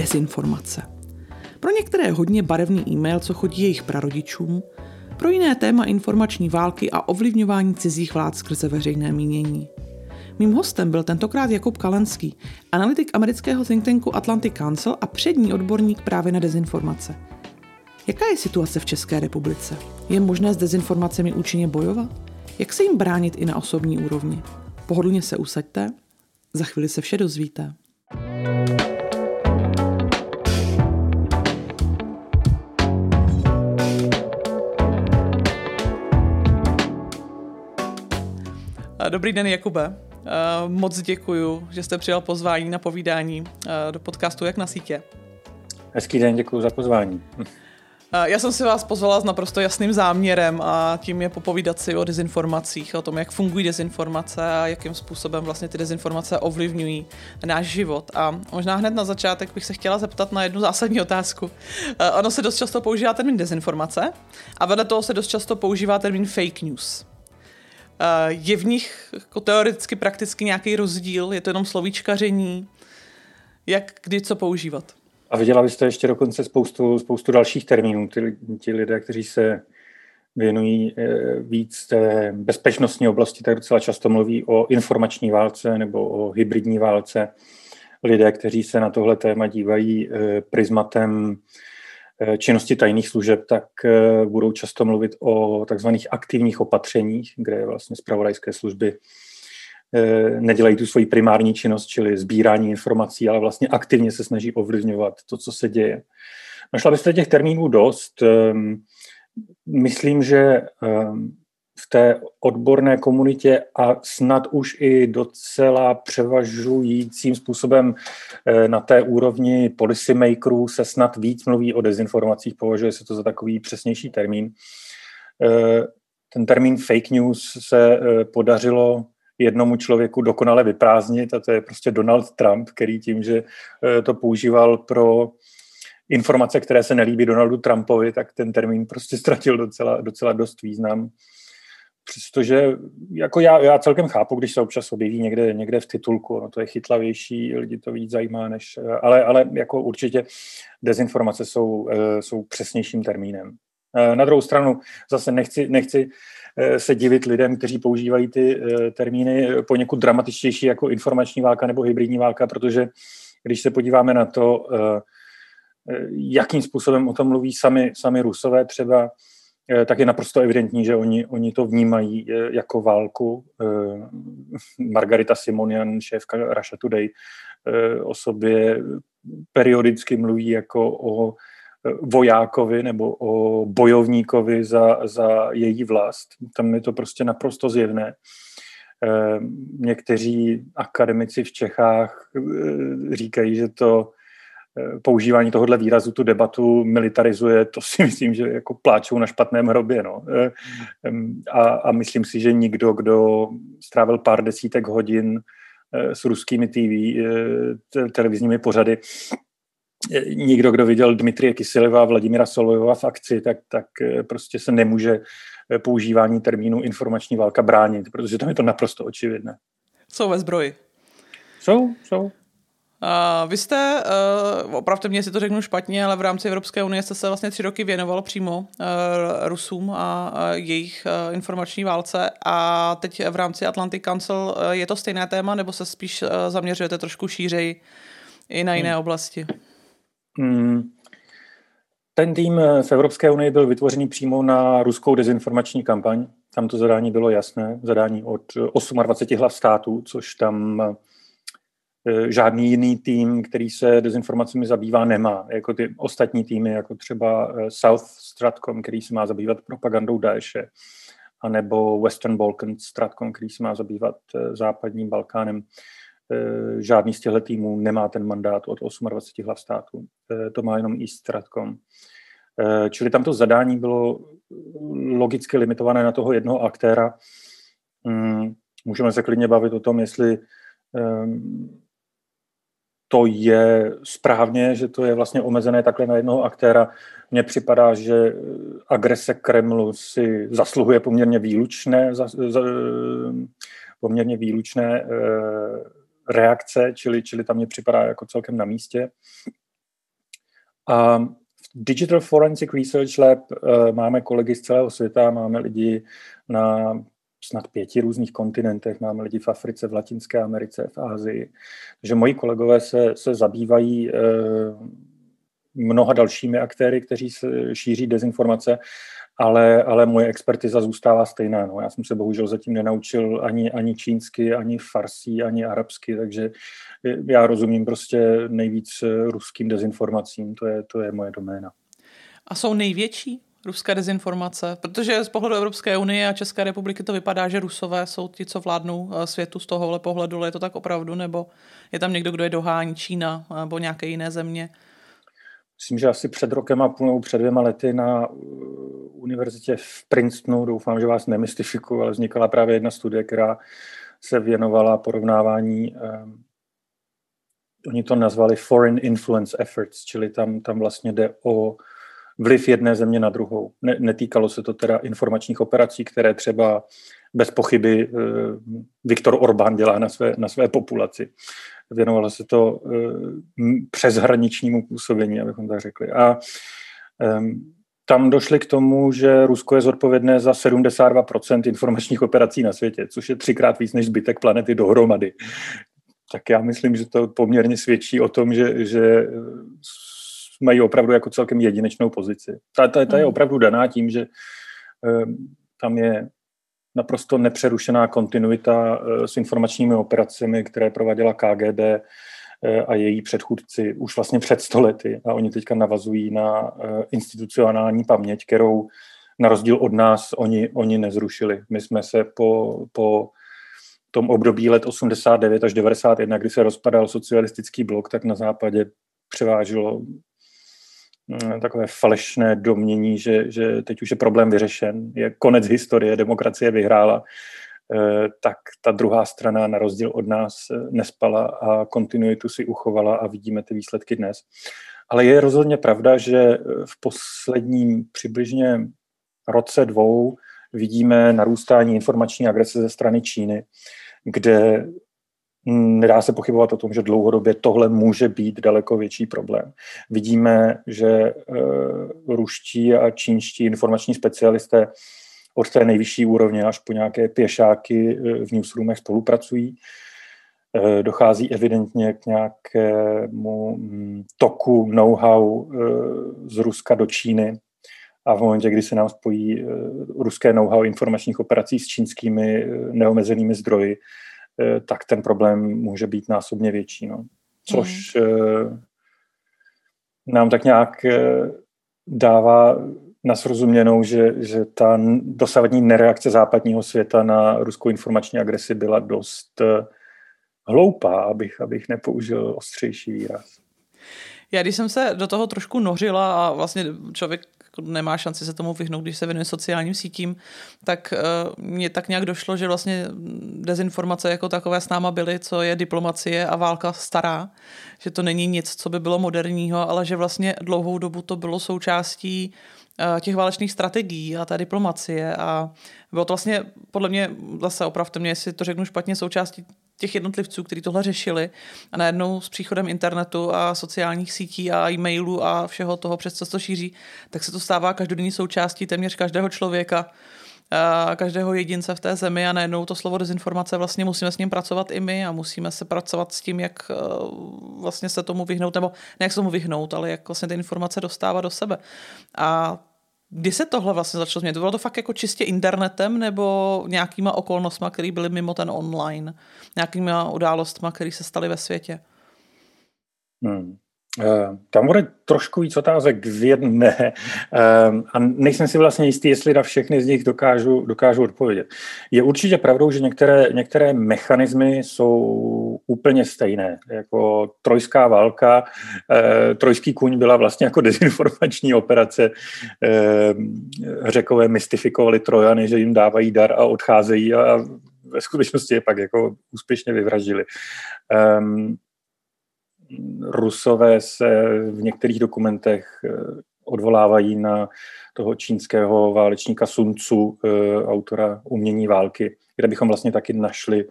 dezinformace. Pro některé hodně barevný e-mail, co chodí jejich prarodičům, pro jiné téma informační války a ovlivňování cizích vlád skrze veřejné mínění. Mým hostem byl tentokrát Jakub Kalenský, analytik amerického think tanku Atlantic Council a přední odborník právě na dezinformace. Jaká je situace v České republice? Je možné s dezinformacemi účinně bojovat? Jak se jim bránit i na osobní úrovni? Pohodlně se usaďte, za chvíli se vše dozvíte. Dobrý den, Jakube. Moc děkuji, že jste přijal pozvání na povídání do podcastu Jak na sítě. Hezký den, děkuji za pozvání. Já jsem si vás pozvala s naprosto jasným záměrem a tím je popovídat si o dezinformacích, o tom, jak fungují dezinformace a jakým způsobem vlastně ty dezinformace ovlivňují náš život. A možná hned na začátek bych se chtěla zeptat na jednu zásadní otázku. Ono se dost často používá termín dezinformace a vedle toho se dost často používá termín fake news. Je v nich jako teoreticky, prakticky nějaký rozdíl? Je to jenom slovíčkaření? Jak, kdy, co používat? A viděla byste ještě dokonce spoustu, spoustu dalších termínů. Ty, ti lidé, kteří se věnují eh, víc té bezpečnostní oblasti, tak docela často mluví o informační válce nebo o hybridní válce. Lidé, kteří se na tohle téma dívají eh, prismatem eh, činnosti tajných služeb, tak budou často mluvit o takzvaných aktivních opatřeních, kde vlastně zpravodajské služby Eh, nedělají tu svoji primární činnost, čili sbírání informací, ale vlastně aktivně se snaží ovlivňovat to, co se děje. Našla byste těch termínů dost. Ehm, myslím, že ehm, v té odborné komunitě a snad už i docela převažujícím způsobem eh, na té úrovni policymakerů se snad víc mluví o dezinformacích, považuje se to za takový přesnější termín. Eh, ten termín fake news se podařilo jednomu člověku dokonale vyprázdnit a to je prostě Donald Trump, který tím, že eh, to používal pro informace, které se nelíbí Donaldu Trumpovi, tak ten termín prostě ztratil docela, docela dost význam. Přestože jako já, já celkem chápu, když se občas objeví někde, někde v titulku, no to je chytlavější, lidi to víc zajímá, než, eh, ale, ale jako určitě dezinformace jsou, eh, jsou přesnějším termínem. Na druhou stranu zase nechci, nechci Eh, se divit lidem, kteří používají ty eh, termíny poněkud dramatičtější jako informační válka nebo hybridní válka, protože když se podíváme na to, eh, jakým způsobem o tom mluví sami, sami Rusové třeba, tak je naprosto evidentní, že oni, oni to vnímají jako válku. Margarita Simonian, šéfka Russia Today, o sobě periodicky mluví jako o vojákovi nebo o bojovníkovi za, za její vlast. Tam je to prostě naprosto zjevné. Eh, někteří akademici v Čechách eh, říkají, že to eh, používání tohohle výrazu tu debatu militarizuje, to si myslím, že jako pláčou na špatném hrobě. No. A, a myslím si, že nikdo, kdo strávil pár desítek hodin s ruskými TV, televizními pořady, nikdo, kdo viděl Dmitrie Kyseleva a Vladimira Solojova v akci, tak, tak eh, prostě se nemůže eh, používání termínu informační válka bránit, protože tam je to naprosto očividné. Jsou ve zbroji. Jsou, jsou. Uh, vy jste, uh, opravdu mě si to řeknu špatně, ale v rámci Evropské unie jste se vlastně tři roky věnoval přímo uh, Rusům a uh, jejich uh, informační válce a teď v rámci Atlantic Council uh, je to stejné téma, nebo se spíš uh, zaměřujete trošku šířej i na jiné hmm. oblasti? Hmm. Ten tým eh, v Evropské unii byl vytvořený přímo na ruskou dezinformační kampaň. Tam to zadání bylo jasné, zadání od 28 hlav států, což tam eh, žádný jiný tým, který se dezinformacemi zabývá, nemá. Jako ty ostatní týmy, jako třeba eh, South Stratcom, který se má zabývat propagandou Daeše, anebo Western Balkan Stratcom, který se má zabývat západním Balkánem. Žádný z těchto týmů nemá ten mandát od 28 hlav států. To má jenom East Stratcom. Čili tam to zadání bylo logicky limitované na toho jednoho aktéra. Hmm, můžeme se klidně bavit o tom, jestli ehm, to je správně, že to je vlastně omezené takhle na jednoho aktéra. Mně připadá, že agrese Kremlu si zasluhuje poměrně výlučné, poměrně výlučné reakce, čili, čili tam mě připadá jako celkem na místě. A v Digital Forensic Research Lab máme kolegy z celého světa, máme lidi na snad pěti různých kontinentech, máme lidi v Africe, v Latinské Americe, v Ázii. Takže moji kolegové se, se zabývají eh, mnoha dalšími aktéry, kteří šíří dezinformace, ale, ale moje expertiza zůstává stejná. No. Já jsem se bohužel zatím nenaučil ani, ani čínsky, ani farsí, ani arabsky, takže já rozumím prostě nejvíc ruským dezinformacím, to je, to je moje doména. A jsou největší? Ruské dezinformace, protože z pohledu Evropské unie a České republiky to vypadá, že Rusové jsou ti, co vládnou eh, světu z tohohle pohledu, je to tak opravdu, nebo je tam někdo, kdo je dohání, Čína nebo nějaké jiné země? Myslím, že asi před rokem a půl, před dvěma lety na uh, univerzitě v Princetonu, doufám, že vás nemystifikuju, ale vznikala právě jedna studie, která se věnovala porovnávání um, oni to nazvali Foreign Influence Efforts, čili tam, tam vlastně jde o vliv jedné země na druhou. Ne, netýkalo se to teda informačních operací, které třeba bez pochyby eh, Viktor Orbán dělá na své, na své populaci. Věnovalo se to eh, přeshraničnímu působení, abychom tak řekli. A eh, tam došli k tomu, že Rusko je zodpovědné za 72% informačních operací na světě, což je třikrát víc než zbytek planety dohromady. Tak já myslím, že to poměrně svědčí o tom, že, že mají opravdu jako celkem jedinečnou pozici. Ta, ta, ta je hmm. opravdu daná tím, že um, tam je naprosto nepřerušená kontinuita uh, s informačními operacemi, které prováděla KGB uh, a její předchůdci už vlastně před stolety. A oni teďka navazují na institucionální paměť, kterou na rozdíl od nás oni, oni nezrušili. My jsme se po, po tom období let 89 až 91, kdy se rozpadal socialistický blok, tak na západě převážilo takové falešné domění, že, že teď už je problém vyřešen, je konec historie, demokracie vyhrála, eh, tak ta druhá strana na rozdíl od nás eh, nespala a kontinuitu si uchovala a vidíme ty výsledky dnes. Ale je rozhodně pravda, že eh, v posledním přibližně roce dvou vidíme narůstání informační agrese ze strany Číny, kde Nedá se pochybovat o tom, že dlouhodobě tohle může být daleko větší problém. Vidíme, že uh, ruští a čínští informační specialisté od té nejvyšší úrovně až po nějaké pěšáky uh, v newsroomech spolupracují. Uh, dochází evidentně k nějakému um, toku know-how z Ruska do Číny a v momentě, kdy se nám spojí ruské know-how informačních operací s čínskými neomezenými zdroji, tak ten problém může být násobně větší. No. Což mm. nám tak nějak eh, dává na srozuměnou, že, že ta dosavadní nereakce západního světa na ruskou informační agresi byla dost hloupá, abych, abych nepoužil ostřejší výraz. Já když jsem se do toho trošku nořila a vlastně člověk nemá šanci se tomu vyhnout, když se věnuje sociálním sítím, tak uh, mně tak nějak došlo, že vlastně dezinformace jako takové s náma byly, co je diplomacie a válka stará, že to není nic, co by bylo moderního, ale že vlastně dlouhou dobu to bylo součástí uh, těch válečných strategií a té diplomacie. A bylo to vlastně podle mě, zase opravdu mě, jestli to řeknu špatně, součástí těch jednotlivců, kteří tohle řešili a najednou s příchodem internetu a sociálních sítí a e-mailů a všeho toho, přes co to šíří, tak se to stává každodenní součástí téměř každého člověka, a každého jedince v té zemi a najednou to slovo dezinformace vlastně musíme s ním pracovat i my a musíme se pracovat s tím, jak vlastně se tomu vyhnout, nebo ne jak se tomu vyhnout, ale jak vlastně ty informace dostávat do sebe. A Kdy se tohle vlastně začalo změnit? Bylo to fakt jako čistě internetem nebo nějakýma okolnostma, které byly mimo ten online? Nějakýma událostma, které se staly ve světě? Hmm. Eh, tam bude trošku víc otázek v jedné eh, a nejsem si vlastně jistý, jestli na všechny z nich dokážu, dokážu odpovědět. Je určitě pravdou, že některé, některé mechanismy jsou úplně stejné. Jako trojská válka, eh, trojský kuň byla vlastně jako dezinformační operace. Řekové mystifikovali Trojany, že jim dávají dar a odcházejí a ve skutečnosti je pak jako úspěšně vyvraždili. Ehm, Rusové se v některých dokumentech eh, odvolávají na toho čínského válečníka Sun Tzu, eh, autora Umění války, kde bychom vlastně taky našli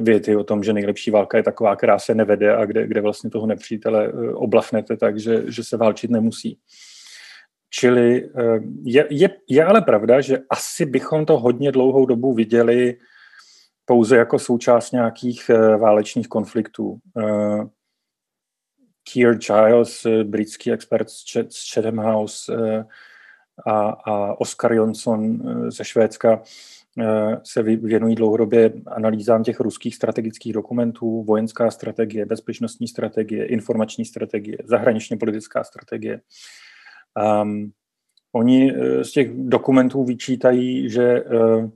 věty o tom, že nejlepší válka je taková, která se nevede a kde, kde vlastně toho nepřítele oblafnete tak, že, že se válčit nemusí. Čili je, je, je ale pravda, že asi bychom to hodně dlouhou dobu viděli pouze jako součást nějakých válečných konfliktů. Keir Giles, britský expert z Chatham House a, a Oscar Jonsson ze Švédska, Eh, se věnují dlouhodobě analýzám těch ruských strategických dokumentů, vojenská strategie, bezpečnostní strategie, informační strategie, zahraničně politická strategie. Um, oni eh, z těch dokumentů vyčítají, že uh,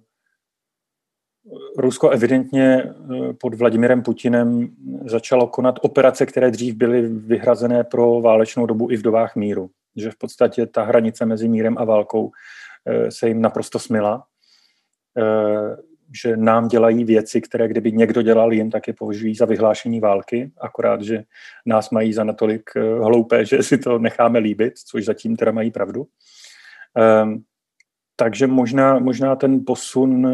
Rusko evidentně pod Vladimirem Putinem začalo konat operace, které dřív byly vyhrazené pro válečnou dobu i v dobách míru. Že v podstatě ta hranice mezi mírem a válkou se jim naprosto smila Eh, že nám dělají věci, které kdyby někdo dělal jim, tak je považují za vyhlášení války, akorát, že nás mají za natolik eh, hloupé, že si to necháme líbit, což zatím teda mají pravdu. Um, takže možná, možná ten posun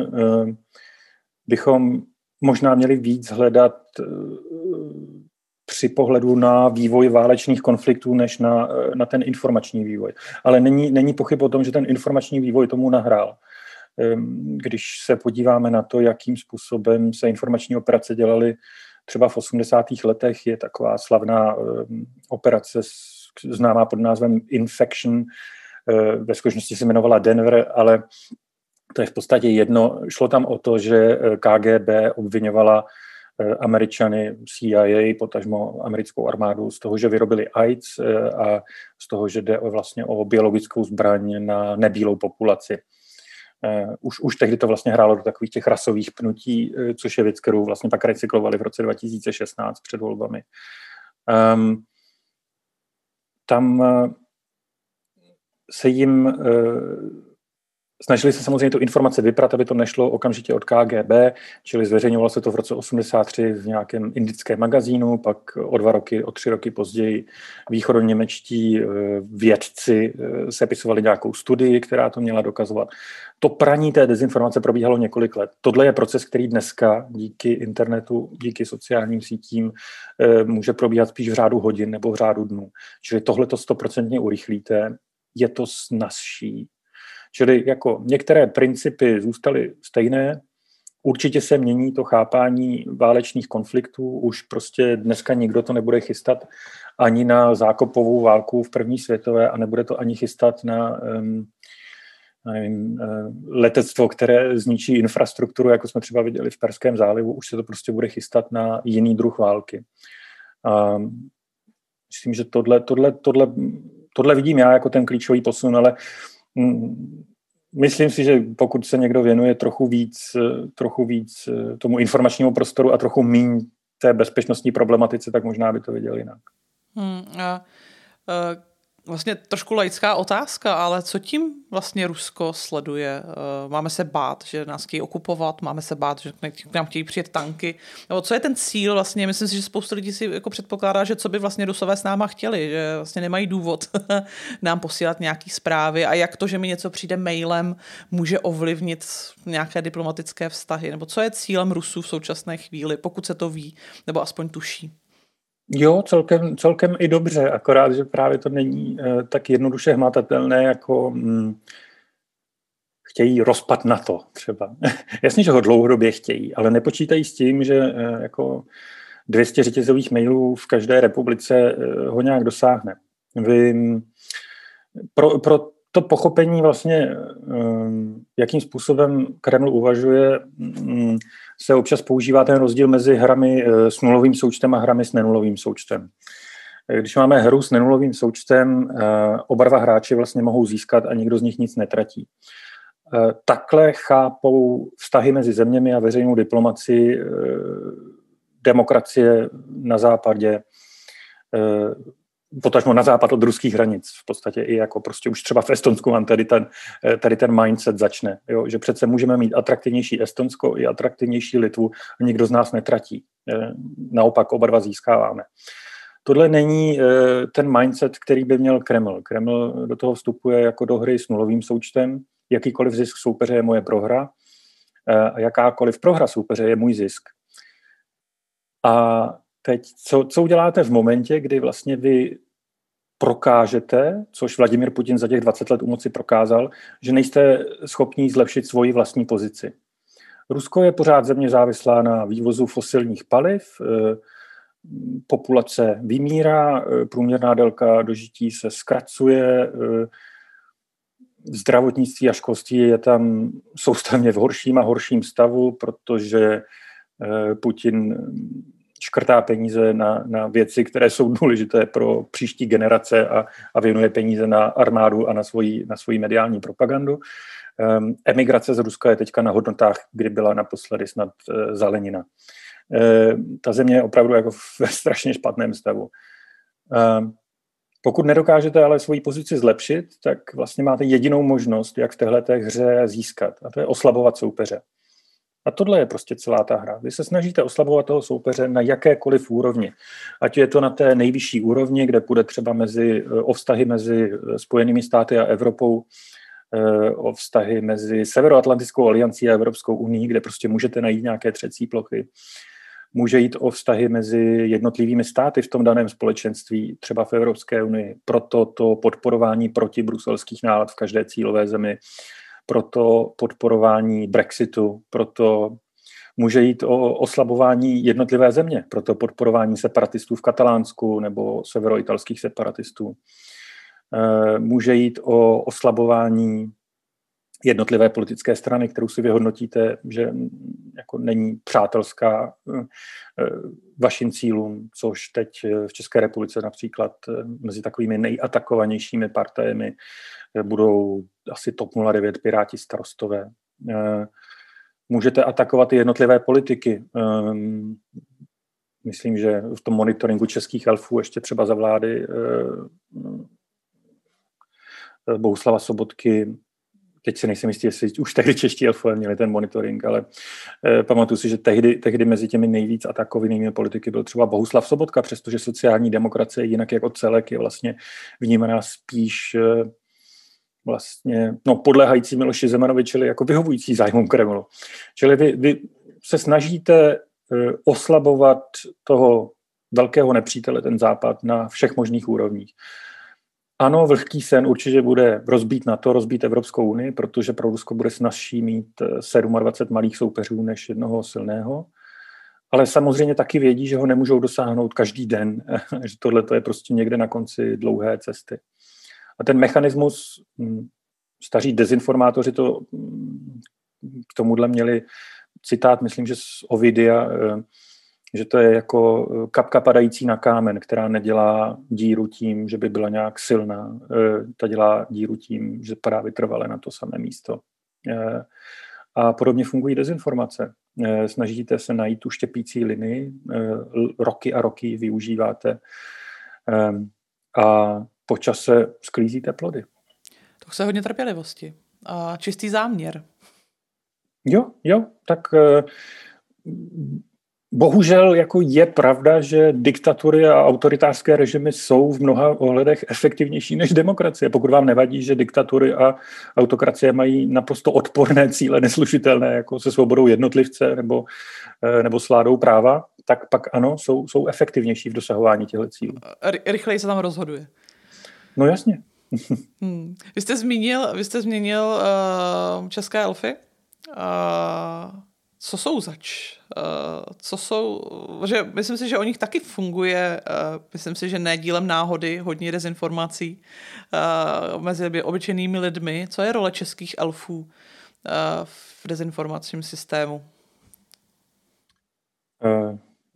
bychom možná měli víc hledat uh, při pohledu na vývoj válečných konfliktů, než na, na ten informační vývoj. Ale není, není pochyb o tom, že ten informační vývoj tomu nahrál když se podíváme na to, jakým způsobem se informační operace dělaly třeba v 80. letech, je taková slavná operace známá pod názvem Infection, eh, ve skutečnosti se jmenovala Denver, ale to je v podstatě jedno. Šlo tam o to, že eh, KGB obvinovala eh, Američany, CIA, potažmo americkou armádu z toho, že vyrobili AIDS a z toho, že jde vlastně o biologickou zbraň na nebílou populaci. Už, už tehdy to vlastně hrálo do takových těch rasových pnutí, což je věc, kterou vlastně pak recyklovali v roce 2016 před volbami. Um, tam se jim Snažili se samozřejmě tu informace vyprat, aby to nešlo okamžitě od KGB, čili zveřejňovalo se to v roce 83 v nějakém indickém magazínu, pak o dva roky, o tři roky později východoněmečtí eh, vědci eh, sepisovali nějakou studii, která to měla dokazovat. To praní té dezinformace probíhalo několik let. Tohle je proces, který dneska díky internetu, díky sociálním sítím eh, může probíhat spíš v řádu hodin nebo v řádu dnů. Čili tohle to stoprocentně urychlíte, je to snazší, Čili jako některé principy zůstaly stejné, určitě se mění to chápání válečných konfliktů, už prostě dneska nikdo to nebude chystat ani na zákopovou válku v první světové a nebude to ani chystat na um, nevím, uh, letectvo, které zničí infrastrukturu, jako jsme třeba viděli v Perském zálivu, už se to prostě bude chystat na jiný druh války. Um, myslím, že tohle, tohle, tohle, tohle vidím já jako ten klíčový posun, ale myslím si, že pokud se někdo věnuje trochu víc, trochu víc eh, tomu informačnímu prostoru a trochu méně té bezpečnostní problematice, tak možná by to viděl jinak. Hmm, a, a vlastně trošku laická otázka, ale co tím vlastně Rusko sleduje? Eh, máme se bát, že nás chtějí okupovat, máme se bát, že k nám chtějí přijet tanky. Nebo co je ten cíl vlastně? Myslím si, že spoustu lidí si jako předpokládá, že co by vlastně Rusové s náma chtěli, že vlastně nemají důvod nám posílat nějaké zprávy a jak to, že mi něco přijde mailem, může ovlivnit nějaké diplomatické vztahy. Nebo co je cílem Rusů v současné chvíli, pokud se to ví, nebo aspoň tuší? Jo, celkem, celkem i dobře, akorát, že právě to není uh, tak jednoduše hmatatelné, jako um, chtějí rozpad na to třeba. Jasně, že ho dlouhodobě chtějí, ale nepočítají s tím, že uh, jako 200 řetězových mailů v každé republice uh, ho nějak dosáhne. Vy, pro, pro to pochopení vlastně, jakým způsobem Kreml uvažuje, mm, se občas používá ten rozdíl mezi hrami eh, s nulovým součtem a hrami s nenulovým součtem. Eh, když máme hru s nenulovým součtem, eh, oba dva hráči vlastně mohou získat a nikdo z nich nic netratí. Takhle chápou vztahy mezi zeměmi a veřejnou diplomaci demokracie na západě, potažmo na západ od ruských hranic. V podstatě i jako prostě už třeba v Estonsku vám tady ten, eh, tady ten mindset začne, jo? že přece můžeme mít atraktivnější Estonsko i atraktivnější Litvu a nikdo z nás netratí. Eh, naopak oba dva získáváme. Tohle není eh, ten mindset, který by měl Kreml. Kreml do toho vstupuje jako do hry s nulovým součtem. Jakýkoliv zisk soupeře je moje prohra a jakákoliv prohra soupeře je můj zisk. A teď, co, co uděláte v momentě, kdy vlastně vy prokážete, což Vladimir Putin za těch 20 let u moci prokázal, že nejste schopní zlepšit svoji vlastní pozici. Rusko je pořád země závislá na vývozu fosilních paliv, eh, populace vymírá, eh, průměrná délka dožití se zkracuje, eh, zdravotnictví a školství je tam soustavně v horším a horším stavu, protože Putin škrtá peníze na, na věci, které jsou důležité pro příští generace a, a věnuje peníze na armádu a na svoji, na svoji mediální propagandu. Um, emigrace z Ruska je teďka na hodnotách, kdy byla naposledy snad uh, zalenina. Uh, ta země je opravdu jako ve strašně špatném stavu. Uh, pokud nedokážete ale svoji pozici zlepšit, tak vlastně máte jedinou možnost, jak v této hře získat, a to je oslabovat soupeře. A tohle je prostě celá ta hra. Vy se snažíte oslabovat toho soupeře na jakékoliv úrovni. Ať je to na té nejvyšší úrovni, kde půjde třeba mezi, eh, o vztahy mezi eh, Spojenými státy a Evropou, eh, o vztahy mezi Severoatlantickou aliancí a Evropskou unii, kde prostě můžete najít nějaké třecí plochy. Může jít o vztahy mezi jednotlivými státy v tom daném společenství, třeba v Evropské unii. Proto to podporování proti bruselských nálad v každé cílové zemi proto podporování Brexitu, proto může jít o oslabování jednotlivé země, proto podporování separatistů v Katalánsku nebo severoitalských separatistů. Eh, může jít o oslabování jednotlivé politické strany, kterou si vyhodnotíte, že jako není přátelská eh, vašim cílům, což teď v České republice například eh, mezi takovými nejatakovanějšími partajemi budou asi TOP 09, Piráti, starostové. Eh, můžete atakovat i jednotlivé politiky. Ehm, myslím, že v tom monitoringu českých elfů ještě třeba za vlády eh, Bohuslava Sobotky, teď si nejsem jistý, jestli už tehdy čeští elfové měli ten monitoring, ale eh, pamatuju si, že tehdy, tehdy mezi těmi nejvíc atakovinými politiky byl třeba Bohuslav Sobotka, přestože sociální demokracie jinak jako celek je vlastně vnímaná spíš vlastně no, podléhající Miloši Zemanovi, čili jako vyhovující zájmům Kremlu. Čili vy, vy se snažíte eh, oslabovat toho velkého nepřítele, ten západ, na všech možných úrovních. Ano, vlhký sen určitě bude rozbít na to, rozbít Evropskou unii, protože pro Rusko bude snažší mít 27 eh, malých soupeřů než jednoho silného. Ale samozřejmě taky vědí, že ho nemůžou dosáhnout každý den, že tohle je prostě někde na konci dlouhé cesty. A ten mechanismus, hm, staří dezinformátoři to hm, k tomuhle měli citát, myslím, že z Ovidia, eh, že to je jako eh, kapka padající na kámen, která nedělá díru tím, že by byla nějak silná. Eh, ta dělá díru tím, že padá vytrvale na to samé místo. A podobně fungují dezinformace. Snažíte se najít tu štěpící linii, roky a roky využíváte a po čase sklízíte plody. To chce hodně trpělivosti a čistý záměr. Jo, jo, tak eh, bohužel jako je pravda, že diktatury a autoritářské režimy jsou v mnoha ohledech efektivnější než demokracie. Pokud vám nevadí, že diktatury a autokracie mají naprosto odporné cíle, neslušitelné jako se svobodou jednotlivce nebo, eh, nebo sládou práva, tak pak ano, jsou, jsou efektivnější v dosahování těchto cílů. Rychleji se tam rozhoduje. No jasně. hmm. Vy jste zmínil, vy jste zmínil uh, české elfy. Uh, co jsou zač? Uh, co jsou, že myslím si, že o nich taky funguje, uh, myslím si, že ne dílem náhody, hodně dezinformací uh, mezi obyčejnými lidmi. Co je role českých elfů v dezinformacím systému?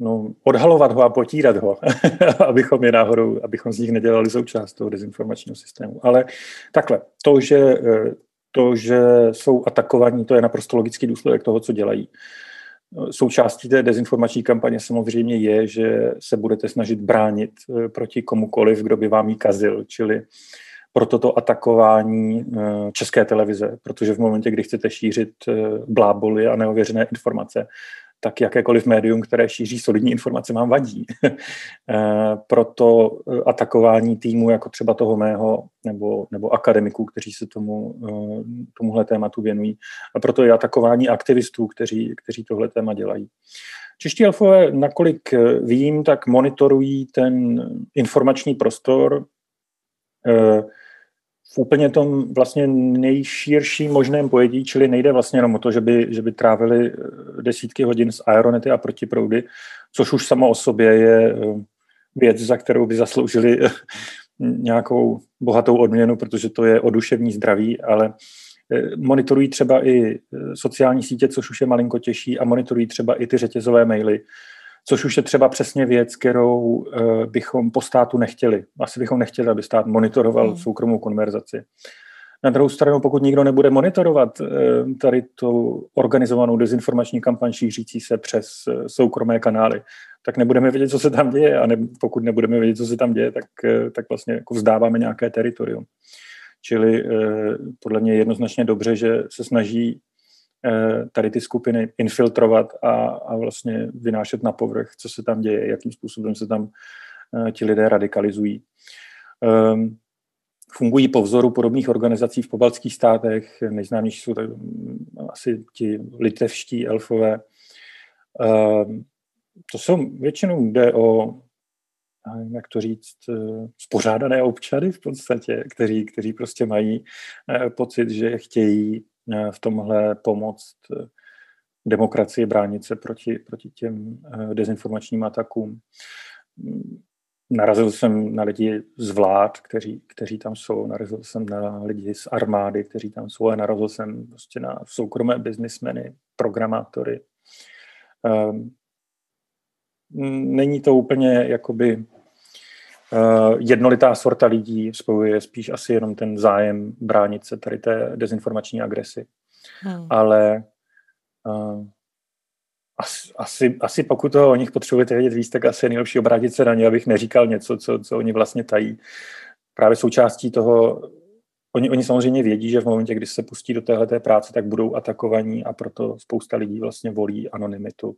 No, odhalovat ho a potírat ho, abychom je náhodou, abychom z nich nedělali součást toho dezinformačního systému. Ale takhle, to, že, eh, to, že jsou atakovaní, to je naprosto logický důsledek toho, co dělají. Součástí té dezinformační kampaně samozřejmě je, že se budete snažit bránit eh, proti komukoliv, kdo by vám jí kazil, čili pro toto atakování eh, české televize, protože v momentě, kdy chcete šířit bláboly a neověřené informace, tak jakékoliv médium, které šíří solidní informace, vám vadí. Eh, proto eh, atakování týmu, jako třeba toho mého, nebo, nebo akademiků, kteří se tomu, eh, tomuhle tématu věnují. A proto je atakování aktivistů, kteří, kteří tohle téma dělají. Čeští elfové, nakolik vím, tak monitorují ten informační prostor v úplně tom vlastně nejširším možném pojetí, čili nejde vlastně jenom o to, že by, že by trávili desítky hodin s aeronety a protiproudy, což už samo o sobě je věc, za kterou by zasloužili nějakou bohatou odměnu, protože to je oduševní zdraví, ale eh, monitorují třeba i eh, sociální sítě, což už je malinko těžší a monitorují třeba i ty řetězové maily, což už je třeba přesně věc, kterou eh, bychom po státu nechtěli. Asi bychom nechtěli, aby stát monitoroval hmm. soukromou konverzaci. Na druhou stranu, pokud nikdo nebude monitorovat tady tu organizovanou dezinformační kampaň šířící se přes soukromé kanály, tak nebudeme vědět, co se tam děje a ne, pokud nebudeme vědět, co se tam děje, tak, eh, tak vlastně jako vzdáváme nějaké teritorium. Čili eh, podle mě je jednoznačně dobře, že se snaží eh, tady ty skupiny infiltrovat a, a vlastně vynášet na povrch, co se tam děje, jakým způsobem se tam ti lidé radikalizují. Um, fungují po vzoru podobných organizací v pobaltských státech. Nejznámější jsou tak, mm, asi ti litevští elfové. Um, to jsou většinou jde o, jak to říct, eh, spořádané občany v podstatě, kteří, kteří prostě mají eh, pocit, že chtějí eh, v tomhle pomoct demokracii bránit se proti, proti těm dezinformačním atakům. Narazil jsem na lidi z vlád, kteří, kteří tam jsou, narazil jsem na lidi z armády, kteří tam jsou a narazil jsem prostě na soukromé biznismeny, programátory. Ehm, není to úplně jakoby jednolitá sorta lidí, spojuje spíš asi jenom ten zájem bránit se tady té dezinformační agresi. Hmm. Ale uh, asi, asi, asi pokud toho o nich potřebujete vědět víc, tak asi je nejlepší obrátit se na ně, abych neříkal něco, co, co oni vlastně tají. Právě součástí toho, oni, oni samozřejmě vědí, že v momentě, kdy se pustí do téhle práce, tak budou atakovaní a proto spousta lidí vlastně volí anonymitu.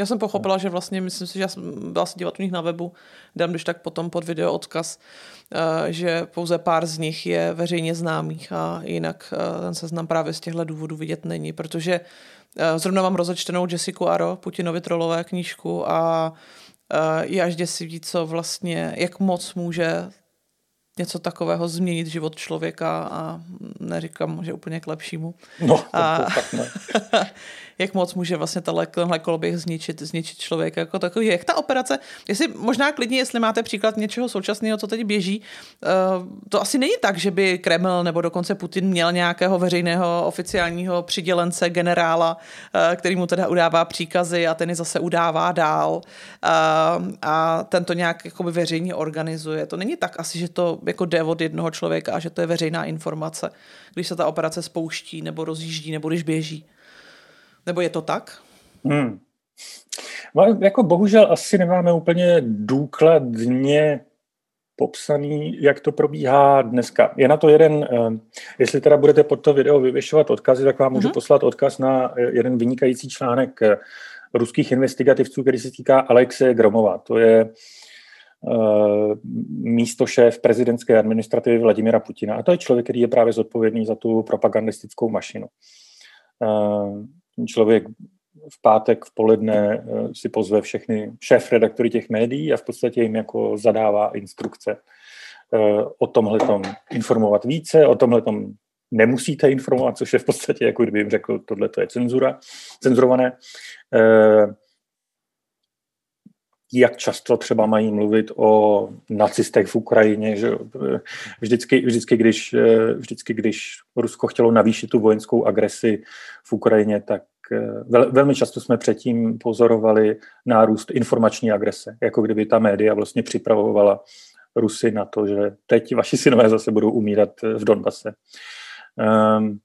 Já jsem pochopila, že vlastně, myslím si, že já jsem byla se dívat u nich na webu, dám když tak potom pod video odkaz, eh, že pouze pár z nich je veřejně známých a jinak eh, ten seznam právě z těchto důvodů vidět není, protože eh, zrovna mám rozečtenou Jessica Aro, Putinovi trolové knížku a je až děsivý, co vlastně, jak moc může něco takového změnit život člověka a neříkám, že úplně k lepšímu. No, a, to fakt ne. jak moc může vlastně tenhle, tenhle koloběh zničit, zničit člověka jako takový. Jak ta operace, jestli možná klidně, jestli máte příklad něčeho současného, co teď běží, uh, to asi není tak, že by Kreml nebo dokonce Putin měl nějakého veřejného oficiálního přidělence generála, uh, který mu teda udává příkazy a ten je zase udává dál uh, a ten to nějak jakoby veřejně organizuje. To není tak asi, že to jako jde od jednoho člověka a že to je veřejná informace, když se ta operace spouští nebo rozjíždí nebo když běží. Nebo je to tak? Hmm. No, jako bohužel asi nemáme úplně důkladně popsaný, jak to probíhá dneska. Je na to jeden, eh, jestli teda budete pod to video vyvěšovat odkazy, tak vám můžu uh-huh. poslat odkaz na eh, jeden vynikající článek eh, ruských investigativců, který se týká Alexe Gromova. To je místo šéf prezidentské administrativy Vladimira Putina. A to je člověk, který je právě zodpovědný za tu propagandistickou mašinu člověk v pátek v poledne eh, si pozve všechny šéf redaktory těch médií a v podstatě jim jako zadává instrukce eh, o tomhle informovat více, o tomhle nemusíte informovat, což je v podstatě, jako kdyby jim řekl, tohle to je cenzura, cenzurované. Eh, jak často třeba mají mluvit o nacistech v Ukrajině. Že vždycky, vždycky, když, vždycky, když Rusko chtělo navýšit tu vojenskou agresi v Ukrajině, tak eh, vel, velmi často jsme předtím pozorovali nárůst informační agrese, jako kdyby ta média vlastně připravovala Rusy na to, že teď vaši synové zase budou umírat v Donbase. Um,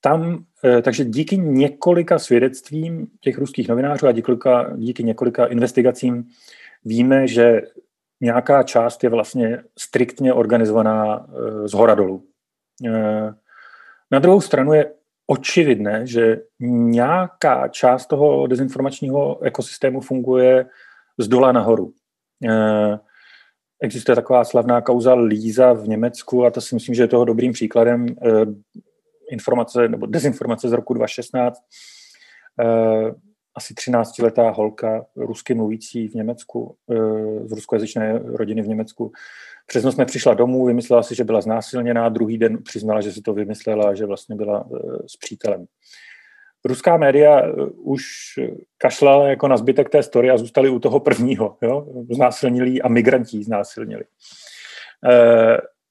tam, eh, takže díky několika svědectvím těch ruských novinářů a díky, díky několika investigacím víme, že nějaká část je vlastně striktně organizovaná eh, z hora dolů. Eh, na druhou stranu je očividné, že nějaká část toho dezinformačního ekosystému funguje z dola nahoru. Existuje taková slavná kauza Líza v Německu a to si myslím, že je toho dobrým příkladem informace nebo dezinformace z roku 2016. Eh, asi 13-letá holka, rusky mluvící v Německu, z ruskojazyčné rodiny v Německu. Přes noc nepřišla domů, vymyslela si, že byla znásilněná, druhý den přiznala, že si to vymyslela, že vlastně byla s přítelem ruská média eh, už kašlala jako na zbytek té story a zůstali u toho prvního. Jo? Znásilnili a migranti znásilnili.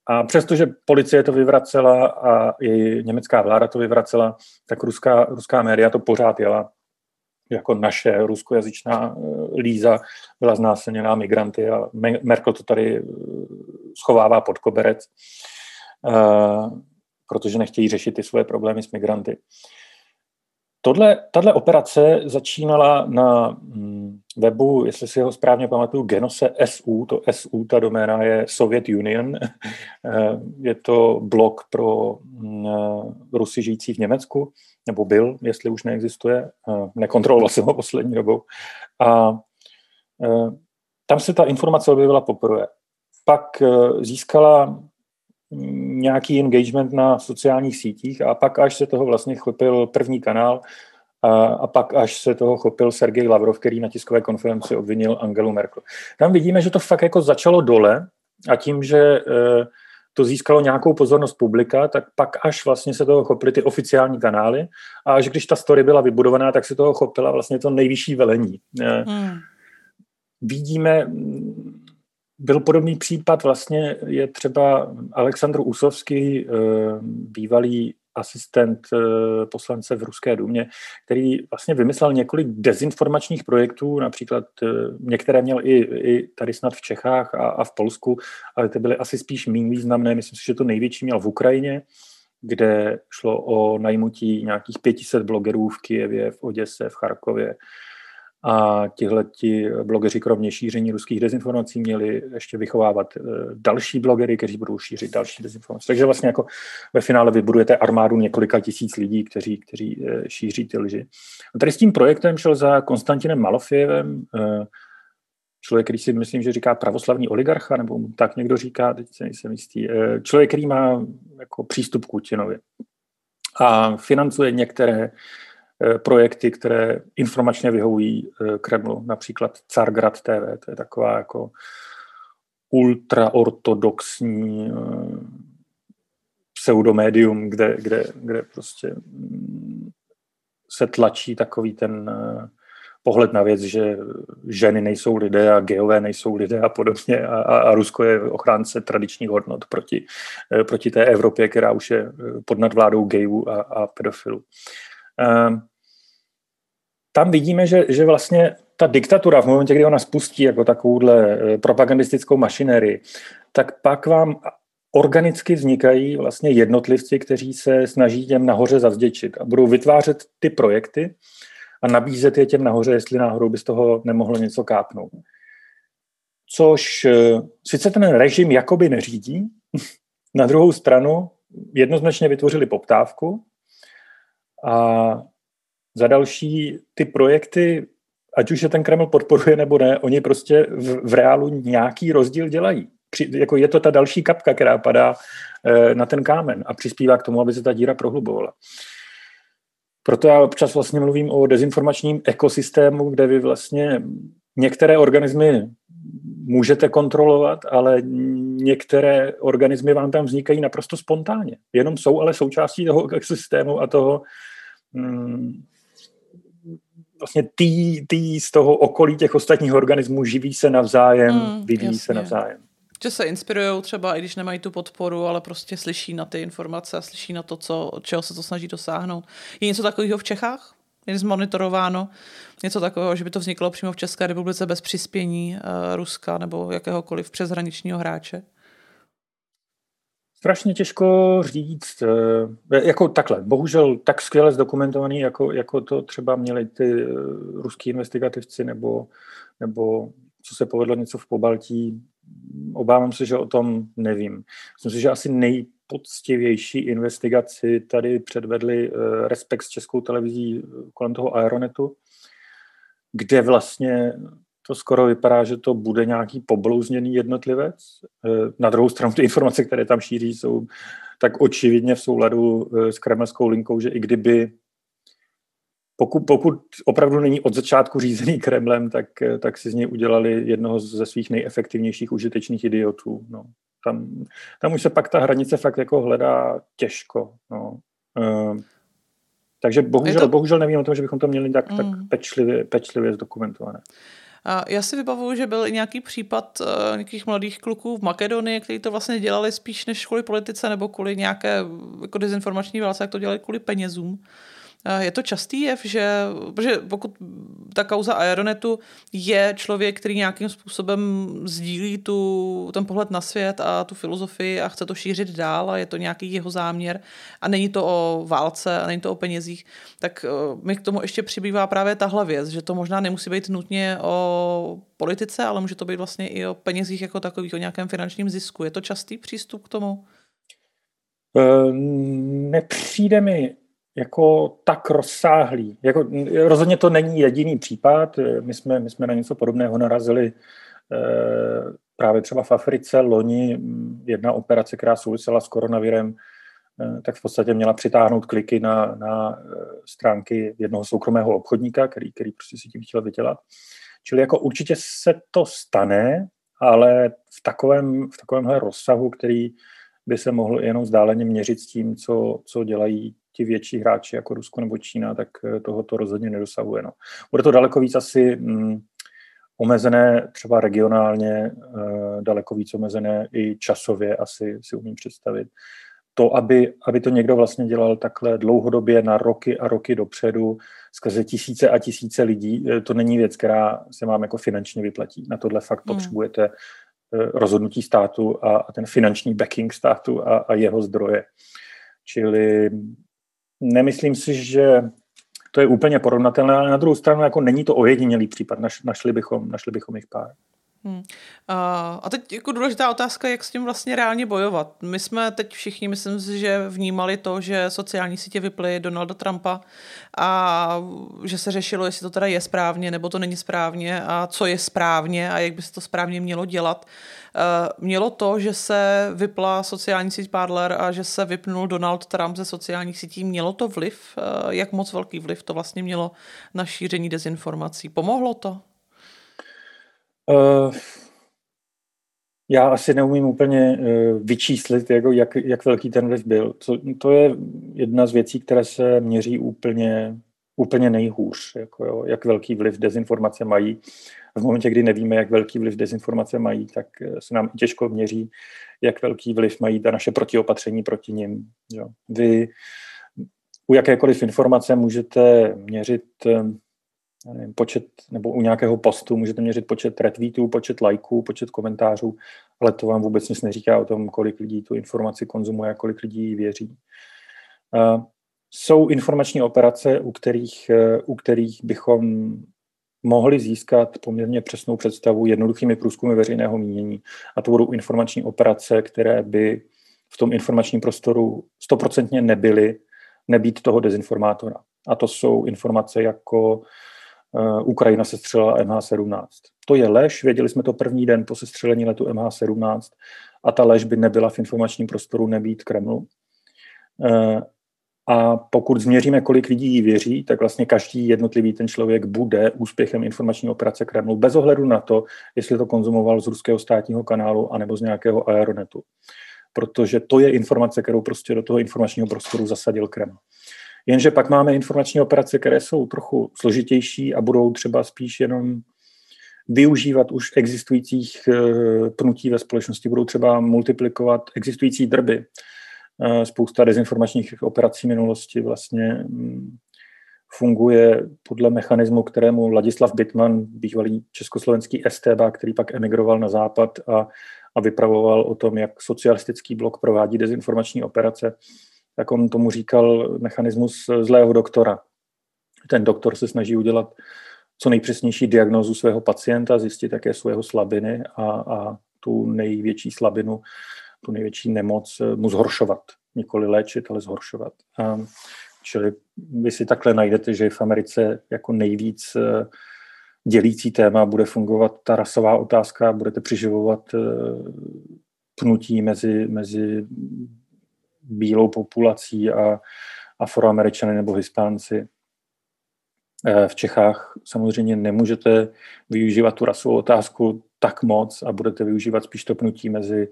E, a přestože policie to vyvracela a i německá vláda to vyvracela, tak ruská, ruská média to pořád jela jako naše ruskojazyčná eh, Líza byla znásilněná migranty a Merkel to tady schovává pod koberec, protože nechtějí řešit ty svoje problémy s migranty. Tahle operace začínala na mm, webu, jestli si ho správně pamatuju, Genose SU, to SU, ta doména je Soviet Union, eh, je to blog pro mm, Rusy žijící v Německu, nebo byl, jestli už neexistuje, eh, nekontroloval jsem ho poslední dobou. A eh, tam se ta informace objevila poprvé. Pak získala nějaký engagement na sociálních sítích a pak až se toho vlastně chopil první kanál a, a pak až se toho chopil Sergej Lavrov, který na tiskové konferenci obvinil Angelu Merkel. Tam vidíme, že to fakt jako začalo dole a tím, že e, to získalo nějakou pozornost publika, tak pak až vlastně se toho chopily ty oficiální kanály a až když ta story byla vybudovaná, tak se toho chopila vlastně to nejvyšší velení. E, hmm. Vidíme byl podobný případ, vlastně je třeba Aleksandr Usovský, eh, bývalý asistent eh, poslance v Ruské důmě, který vlastně vymyslel několik dezinformačních projektů, například eh, některé měl i, i tady snad v Čechách a, a v Polsku, ale ty byly asi spíš méně významné. Myslím si, že to největší měl v Ukrajině, kde šlo o najmutí nějakých 500 blogerů v Kijevě, v Oděse, v Charkově, a tihleti blogeři kromě šíření ruských dezinformací měli ještě vychovávat eh, další blogery, kteří budou šířit další dezinformace. Takže vlastně jako ve finále vybudujete armádu několika tisíc lidí, kteří, kteří eh, šíří ty lži. A tady s tím projektem šel za Konstantinem Malofijevem, eh, člověk, který si myslím, že říká pravoslavní oligarcha, nebo tak někdo říká, teď se nejsem jistý, člověk, který má jako přístup k Putinovi a financuje některé projekty, které informačně vyhovují eh, Kremlu, například Cargrad TV, to je taková jako ultraortodoxní eh, pseudomédium, kde, kde, kde prostě mm, se tlačí takový ten pohled na věc, že ženy nejsou lidé a geové nejsou lidé a podobně a, a, a Rusko je ochránce tradičních hodnot proti, proti té Evropě, která už je pod nadvládou gejů a, a pedofilů. Ehm, tam vidíme, že, že vlastně ta diktatura v momentě, kdy ona spustí jako takovouhle eh, propagandistickou mašinerii, tak pak vám organicky vznikají vlastně jednotlivci, kteří se snaží těm nahoře zavděčit a budou vytvářet ty projekty a nabízet je těm nahoře, jestli náhodou by z toho nemohlo něco kápnout. Což eh, sice ten režim jakoby neřídí, na druhou stranu jednoznačně vytvořili poptávku a za další, ty projekty, ať už je ten Kreml podporuje nebo ne, oni prostě v, v reálu nějaký rozdíl dělají. Při, jako je to ta další kapka, která padá e, na ten kámen a přispívá k tomu, aby se ta díra prohlubovala. Proto já občas vlastně mluvím o dezinformačním ekosystému, kde vy vlastně některé organismy můžete kontrolovat, ale některé organismy vám tam vznikají naprosto spontánně. Jenom jsou ale součástí toho ekosystému a toho, mm, vlastně tý, tý z toho okolí těch ostatních organismů živí se navzájem, mm, vyvíjí jasně. se navzájem. Že se inspirují třeba, i když nemají tu podporu, ale prostě slyší na ty informace a slyší na to, co, čeho se to snaží dosáhnout. Je něco takového v Čechách? Je zmonitorováno něco takového, že by to vzniklo přímo v České republice bez přispění uh, Ruska nebo jakéhokoliv přeshraničního hráče? Strašně těžko říct, eh, jako takhle, bohužel tak skvěle zdokumentovaný, jako, jako to třeba měli ty eh, ruský investigativci, nebo, nebo co se povedlo něco v Pobaltí, obávám se, že o tom nevím. Myslím si, že asi nejpoctivější investigaci tady předvedli eh, Respekt s českou televizí kolem toho Aeronetu, kde vlastně to skoro vypadá, že to bude nějaký poblouzněný jednotlivec. Eh, na druhou stranu ty informace, které tam šíří, jsou tak očividně v souladu eh, s kremelskou linkou, že i kdyby pokud, pokud opravdu není od začátku řízený Kremlem, tak, tak si z něj udělali jednoho ze svých nejefektivnějších užitečných idiotů. No. Tam, tam už se pak ta hranice fakt jako hledá těžko. No. Uh, takže bohužel, to... bohužel nevím o tom, že bychom to měli tak, mm. tak pečlivě, pečlivě zdokumentované. A já si vybavuju, že byl i nějaký případ uh, nějakých mladých kluků v Makedonii, kteří to vlastně dělali spíš než kvůli politice nebo kvůli nějaké jako dezinformační válce, jak to dělali kvůli penězům. Je to častý jev, že, protože pokud ta kauza Aeronetu je člověk, který nějakým způsobem sdílí tu, ten pohled na svět a tu filozofii a chce to šířit dál a je to nějaký jeho záměr a není to o válce a není to o penězích, tak eh, mi k tomu ještě přibývá právě tahle věc, že to možná nemusí být nutně o politice, ale může to být vlastně i o penězích jako takových, o nějakém finančním zisku. Je to častý přístup k tomu? Uh, nepřijde mi jako tak rozsáhlý. Jako, rozhodně to není jediný případ. My jsme, my jsme na něco podobného narazili eh, právě třeba v Africe. Loni jedna operace, která souvisela s koronavirem, eh, tak v podstatě měla přitáhnout kliky na, na eh, stránky jednoho soukromého obchodníka, který, který prostě si tím chtěl vydělat. Čili jako určitě se to stane, ale v takovém, v takovémhle rozsahu, který by se mohl jenom vzdáleně měřit s tím, co, co dělají ti větší hráči jako Rusko nebo Čína, tak eh, toho to rozhodně nedosahuje. No. Bude to daleko víc asi mm, omezené třeba regionálně, uh, daleko víc omezené i časově asi si umím představit. To, aby, aby to někdo vlastně dělal takhle dlouhodobě na roky a roky dopředu, skrze tisíce a tisíce lidí, eh, to není věc, která se vám jako finančně vyplatí. Na tohle fakt hmm. potřebujete rozhodnutí státu a, a ten finanční backing státu a, a jeho zdroje. Čili nemyslím si, že to je úplně porovnatelné, ale na druhou stranu jako není to ojedinělý případ, Naš, našli, bychom, našli bychom jich pár. Hmm. A teď jako důležitá otázka, jak s tím vlastně reálně bojovat. My jsme teď všichni, myslím si, že vnímali to, že sociální sítě vyply Donalda Trumpa a že se řešilo, jestli to teda je správně nebo to není správně a co je správně a jak by se to správně mělo dělat. Mělo to, že se vypla sociální síť Parler a že se vypnul Donald Trump ze sociálních sítí, mělo to vliv? Jak moc velký vliv to vlastně mělo na šíření dezinformací? Pomohlo to? Uh, já asi neumím úplně uh, vyčíslit, jako jak, jak velký ten vliv byl. To, to je jedna z věcí, které se měří úplně, úplně nejhůř, jako jo, jak velký vliv dezinformace mají. V momentě, kdy nevíme, jak velký vliv dezinformace mají, tak eh, se nám těžko měří, jak velký vliv mají ta naše protiopatření proti nim. Jo. Vy u jakékoliv informace můžete měřit nevím, počet, nebo u nějakého postu můžete měřit počet retweetů, počet lajků, počet komentářů, ale to vám vůbec nic neříká o tom, kolik lidí tu informaci konzumuje a kolik lidí jí věří. Uh, jsou informační operace, u kterých, uh, u kterých bychom mohli získat poměrně přesnou představu jednoduchými průzkumy veřejného mínění. A to budou informační operace, které by v tom informačním prostoru stoprocentně nebyly, nebýt toho dezinformátora. A to jsou informace jako Ukrajina se střelila MH17. To je lež, věděli jsme to první den po sestřelení letu MH17 a ta lež by nebyla v informačním prostoru nebýt Kremlu. Eh, a pokud změříme, kolik lidí jí věří, tak vlastně každý jednotlivý ten člověk bude úspěchem informační operace Kremlu, bez ohledu na to, jestli to konzumoval z ruského státního kanálu anebo z nějakého aeronetu. Protože to je informace, kterou prostě do toho informačního prostoru zasadil Kreml. Jenže pak máme informační operace, které jsou trochu složitější a budou třeba spíš jenom využívat už existujících eh, pnutí ve společnosti, budou třeba multiplikovat existující drby. Eh, spousta dezinformačních operací minulosti vlastně mm, funguje podle mechanismu, kterému Ladislav Bitman, bývalý československý STB, který pak emigroval na západ a, a vypravoval o tom, jak socialistický blok provádí dezinformační operace, tak on tomu říkal mechanismus zlého doktora. Ten doktor se snaží udělat co nejpřesnější diagnózu svého pacienta, zjistit, jaké jsou jeho slabiny a, a tu největší slabinu, tu největší nemoc mu zhoršovat. Nikoli léčit, ale zhoršovat. Čili vy si takhle najdete, že v Americe jako nejvíc eh, dělící téma bude fungovat ta rasová otázka, budete přiživovat eh, pnutí mezi, mezi bílou populací a afroameričany nebo hispánci. v Čechách samozřejmě nemůžete využívat tu rasovou otázku tak moc a budete využívat spíš to pnutí mezi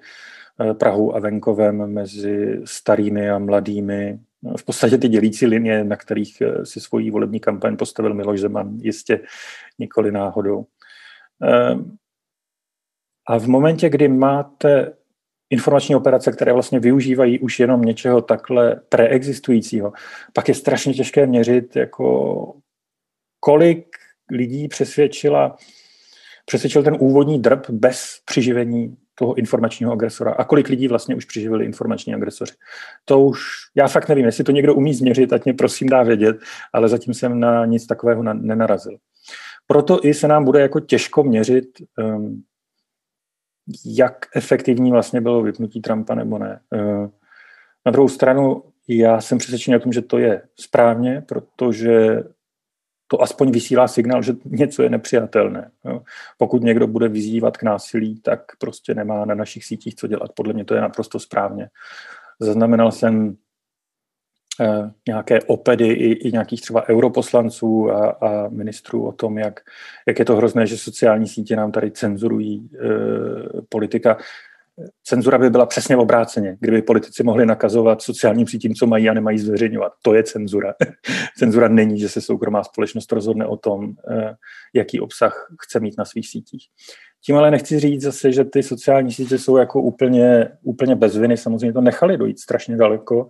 Prahou a venkovem, mezi starými a mladými. V podstatě ty dělící linie, na kterých si svoji volební kampaň postavil Miloš Zeman, jistě nikoli náhodou. A v momentě, kdy máte informační operace, které vlastně využívají už jenom něčeho takhle preexistujícího, pak je strašně těžké měřit, jako kolik lidí přesvědčila, přesvědčil ten úvodní drb bez přiživení toho informačního agresora a kolik lidí vlastně už přiživili informační agresoři. To už, já fakt nevím, jestli to někdo umí změřit, ať mě prosím dá vědět, ale zatím jsem na nic takového na, nenarazil. Proto i se nám bude jako těžko měřit um, jak efektivní vlastně bylo vypnutí Trumpa nebo ne. Eh, na druhou stranu já jsem přesvědčený o tom, že to je správně, protože to aspoň vysílá signál, že něco je nepřijatelné. Pokud někdo bude vyzývat k násilí, tak prostě nemá na našich sítích co dělat. Podle mě to je naprosto správně. Zaznamenal jsem nějaké opedy i, i nějakých třeba europoslanců a, a ministrů o tom, jak, jak je to hrozné, že sociální sítě nám tady cenzurují e, politika. Cenzura by byla přesně obráceně, kdyby politici mohli nakazovat sociálním sítím, co mají a nemají zveřejňovat. To je cenzura. cenzura není, že se soukromá společnost rozhodne o tom, e, jaký obsah chce mít na svých sítích. Tím ale nechci říct zase, že ty sociální sítě jsou jako úplně, úplně bez viny. Samozřejmě to nechali dojít strašně daleko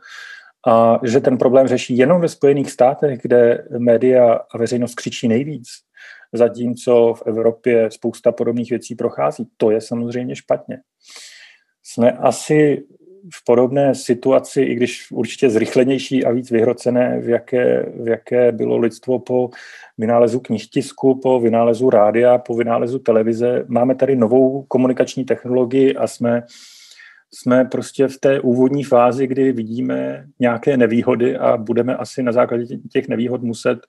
a že ten problém řeší jenom ve Spojených státech, kde média a veřejnost křičí nejvíc, zatímco v Evropě spousta podobných věcí prochází. To je samozřejmě špatně. Jsme asi v podobné situaci, i když určitě zrychlenější a víc vyhrocené, v jaké, v jaké bylo lidstvo po vynálezu knihtisku, po vynálezu rádia, po vynálezu televize. Máme tady novou komunikační technologii a jsme jsme prostě v té úvodní fázi, kdy vidíme nějaké nevýhody a budeme asi na základě těch nevýhod muset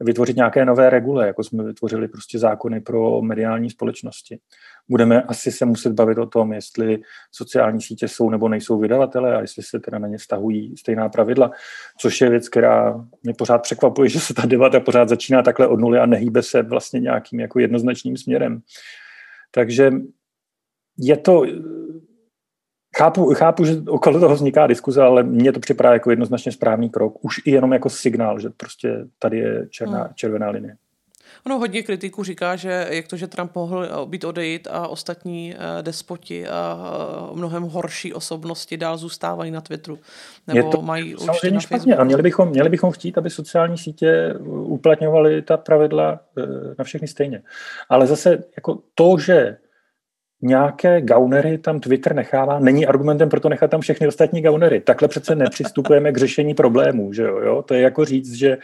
vytvořit nějaké nové regule, jako jsme vytvořili prostě zákony pro mediální společnosti. Budeme asi se muset bavit o tom, jestli sociální sítě jsou nebo nejsou vydavatele a jestli se teda na ně stahují stejná pravidla, což je věc, která mě pořád překvapuje, že se ta debata pořád začíná takhle od nuly a nehýbe se vlastně nějakým jako jednoznačným směrem. Takže je to Chápu, chápu, že okolo toho vzniká diskuze, ale mně to připadá jako jednoznačně správný krok. Už i jenom jako signál, že prostě tady je černá, hmm. červená linie. Ono hodně kritiků říká, že jak to, že Trump mohl být odejít a ostatní eh, despoti a eh, mnohem horší osobnosti dál zůstávají na Twitteru. Nebo je to mají samozřejmě špatně a měli bychom, měli bychom chtít, aby sociální sítě uplatňovaly ta pravidla eh, na všechny stejně. Ale zase jako to, že nějaké gaunery tam Twitter nechává, není argumentem pro to nechat tam všechny ostatní gaunery. Takhle přece nepřistupujeme k řešení problémů, že jo, jo? To je jako říct, že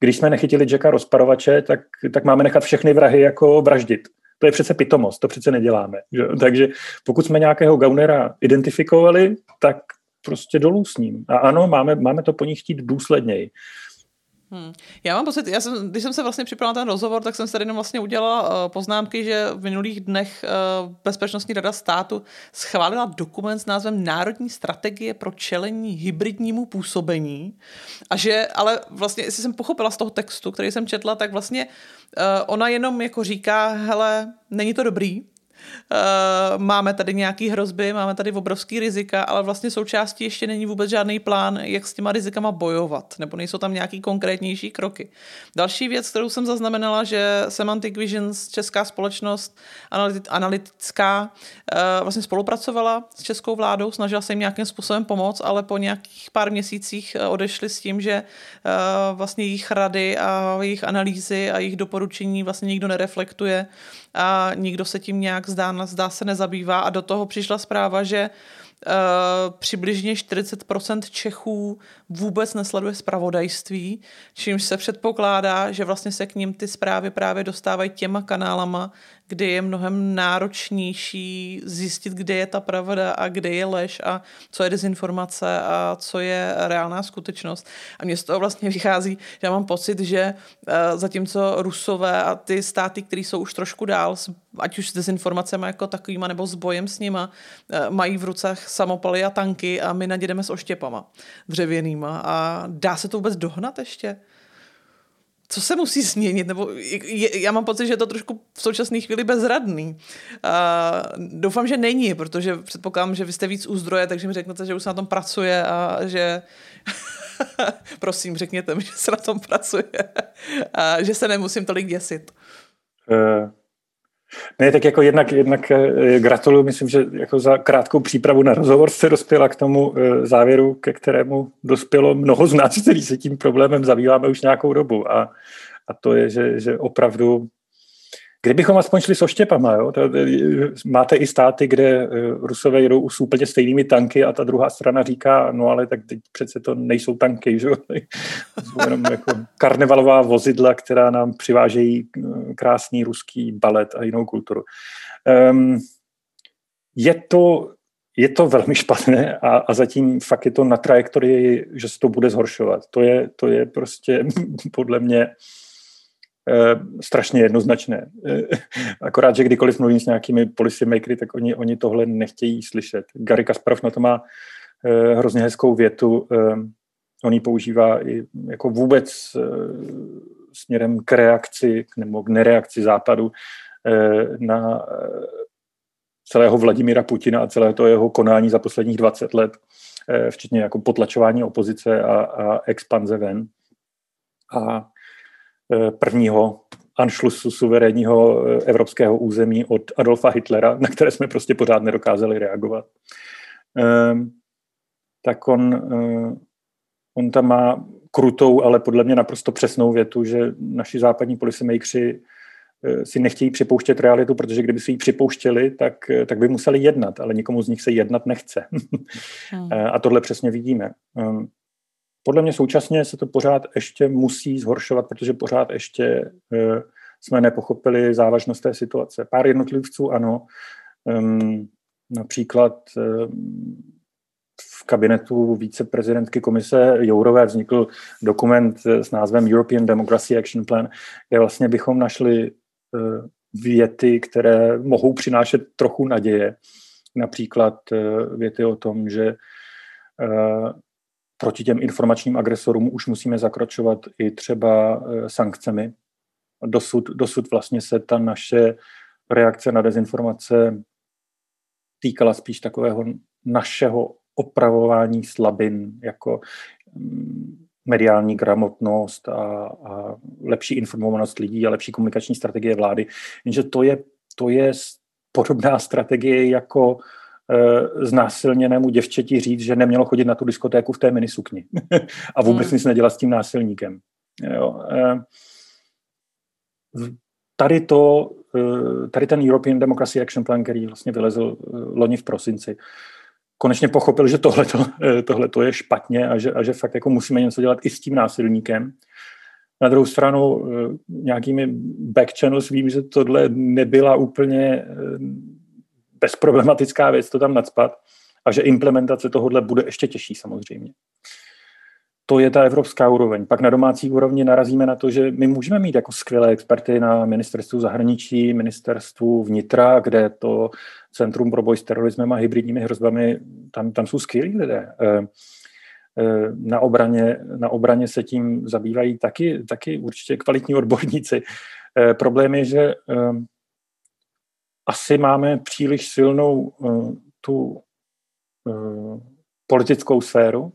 když jsme nechytili Jacka rozparovače, tak, tak máme nechat všechny vrahy jako vraždit. To je přece pitomost, to přece neděláme. Že? Takže pokud jsme nějakého gaunera identifikovali, tak prostě dolů s ním. A ano, máme, máme to po nich chtít důsledněji. Hmm. Já mám pocit, já jsem, když jsem se vlastně připravila na ten rozhovor, tak jsem se tady jenom vlastně udělala uh, poznámky, že v minulých dnech uh, Bezpečnostní rada státu schválila dokument s názvem Národní strategie pro čelení hybridnímu působení a že, ale vlastně, jestli jsem pochopila z toho textu, který jsem četla, tak vlastně uh, ona jenom jako říká, hele, není to dobrý, Uh, máme tady nějaký hrozby, máme tady obrovský rizika, ale vlastně součástí ještě není vůbec žádný plán, jak s těma rizikama bojovat, nebo nejsou tam nějaký konkrétnější kroky. Další věc, kterou jsem zaznamenala, že Semantic Visions, česká společnost analytická, uh, vlastně spolupracovala s českou vládou, snažila se jim nějakým způsobem pomoct, ale po nějakých pár měsících uh, odešli s tím, že vlastně jejich rady a jejich analýzy a jejich doporučení vlastně nikdo nereflektuje a nikdo se tím nějak zdá, zdá se nezabývá. A do toho přišla zpráva, že Uh, přibližně 40% Čechů vůbec nesleduje zpravodajství, čímž se předpokládá, že vlastně se k ním ty zprávy právě dostávají těma kanálama, kde je mnohem náročnější zjistit, kde je ta pravda a kde je lež a co je dezinformace a co je reálná skutečnost. A mně z toho vlastně vychází, že já mám pocit, že uh, zatímco Rusové a ty státy, které jsou už trošku dál, ať už s dezinformacemi jako takovýma nebo s bojem s nima, uh, mají v rucech samopaly a tanky a my nadědeme s oštěpama dřevěnýma. A dá se to vůbec dohnat ještě? Co se musí změnit, nebo je, já mám pocit, že je to trošku v současné chvíli bezradný. A doufám, že není, protože předpokládám, že vy jste víc u zdroje, takže mi řeknete, že už se na tom pracuje a že prosím, řekněte mi, že se na tom pracuje a že se nemusím tolik děsit. Uh. Ne, tak jako jednak, jednak eh, gratuluju, myslím, že jako za krátkou přípravu na rozhovor se dospěla k tomu eh, závěru, ke kterému dospělo mnoho z nás, kteří se tím problémem zabýváme už nějakou dobu. A, a to je, že, že opravdu Kdybychom aspoň šli s oštěpama, jo? máte i státy, kde eh, Rusové jedou s úplně stejnými tanky a ta druhá strana říká, no ale tak teď přece to nejsou tanky, že? jsou jenom jako karnevalová vozidla, která nám přivážejí eh, krásný ruský balet a jinou kulturu. Um, je to, je to velmi špatné a, a zatím fakt je to na trajektorii, že se to bude zhoršovat. To je, to je prostě podle mě strašně jednoznačné. Eh, akorát, že kdykoliv mluvím s nějakými policy makery, tak oni, oni tohle nechtějí slyšet. Gary Kasparov na to má eh, hrozně hezkou větu. On ji používá i jako vůbec směrem k reakci nebo k nereakci západu na celého Vladimira Putina a celé to jeho konání za posledních 20 let, včetně jako potlačování opozice a, a expanze ven. A Eh, prvního anšlusu suverénního eh, evropského území od Adolfa Hitlera, na které jsme prostě pořád nedokázali reagovat. Ehm, tak on, eh, on tam má krutou, ale podle mě naprosto přesnou větu, že naši západní policymakři si nechtějí připouštět realitu, protože kdyby si ji připouštěli, tak, tak by museli jednat, ale nikomu z nich se jednat nechce. Hmm. A tohle přesně vidíme. Ehm, podle mě současně se to pořád ještě musí zhoršovat, protože pořád ještě uh, jsme nepochopili závažnost té situace. Pár jednotlivců ano, um, například um, v kabinetu viceprezidentky komise Jourové vznikl dokument s názvem European Democracy Action Plan, kde vlastně bychom našli uh, věty, které mohou přinášet trochu naděje. Například věty o tom, že proti těm informačním agresorům už musíme zakročovat i třeba e, sankcemi. Dosud, dosud vlastně se ta naše reakce na dezinformace týkala spíš takového našeho opravování slabin, jako mm, mediální gramotnost a, a lepší informovanost lidí a lepší komunikační strategie vlády. Jenže to je, to je podobná strategie jako Eh, znásilněnému děvčeti říct, že nemělo chodit na tu diskotéku v té minisukni a vůbec hmm. nic nedělat s tím násilníkem. Jo. Eh, tady to, eh, tady ten European Democracy Action Plan, který vlastně vylezl loni v prosinci, konečně pochopil, že tohle to je špatně a že, a že fakt jako musíme něco dělat i s tím násilníkem. Na druhou stranu nějakými back channels vím, že tohle nebyla úplně bezproblematická věc to tam nadspat a že implementace tohohle bude ještě těžší samozřejmě. To je ta evropská úroveň. Pak na domácí úrovni narazíme na to, že my můžeme mít jako skvělé experty na ministerstvu zahraničí, ministerstvu vnitra, kde to Centrum pro boj s terorismem a hybridními hrozbami, tam, tam jsou skvělí lidé. Eh, eh, na obraně, na obraně se tím zabývají taky, taky určitě kvalitní odborníci. Eh, problém je, že asi máme příliš silnou uh, tu uh, politickou sféru.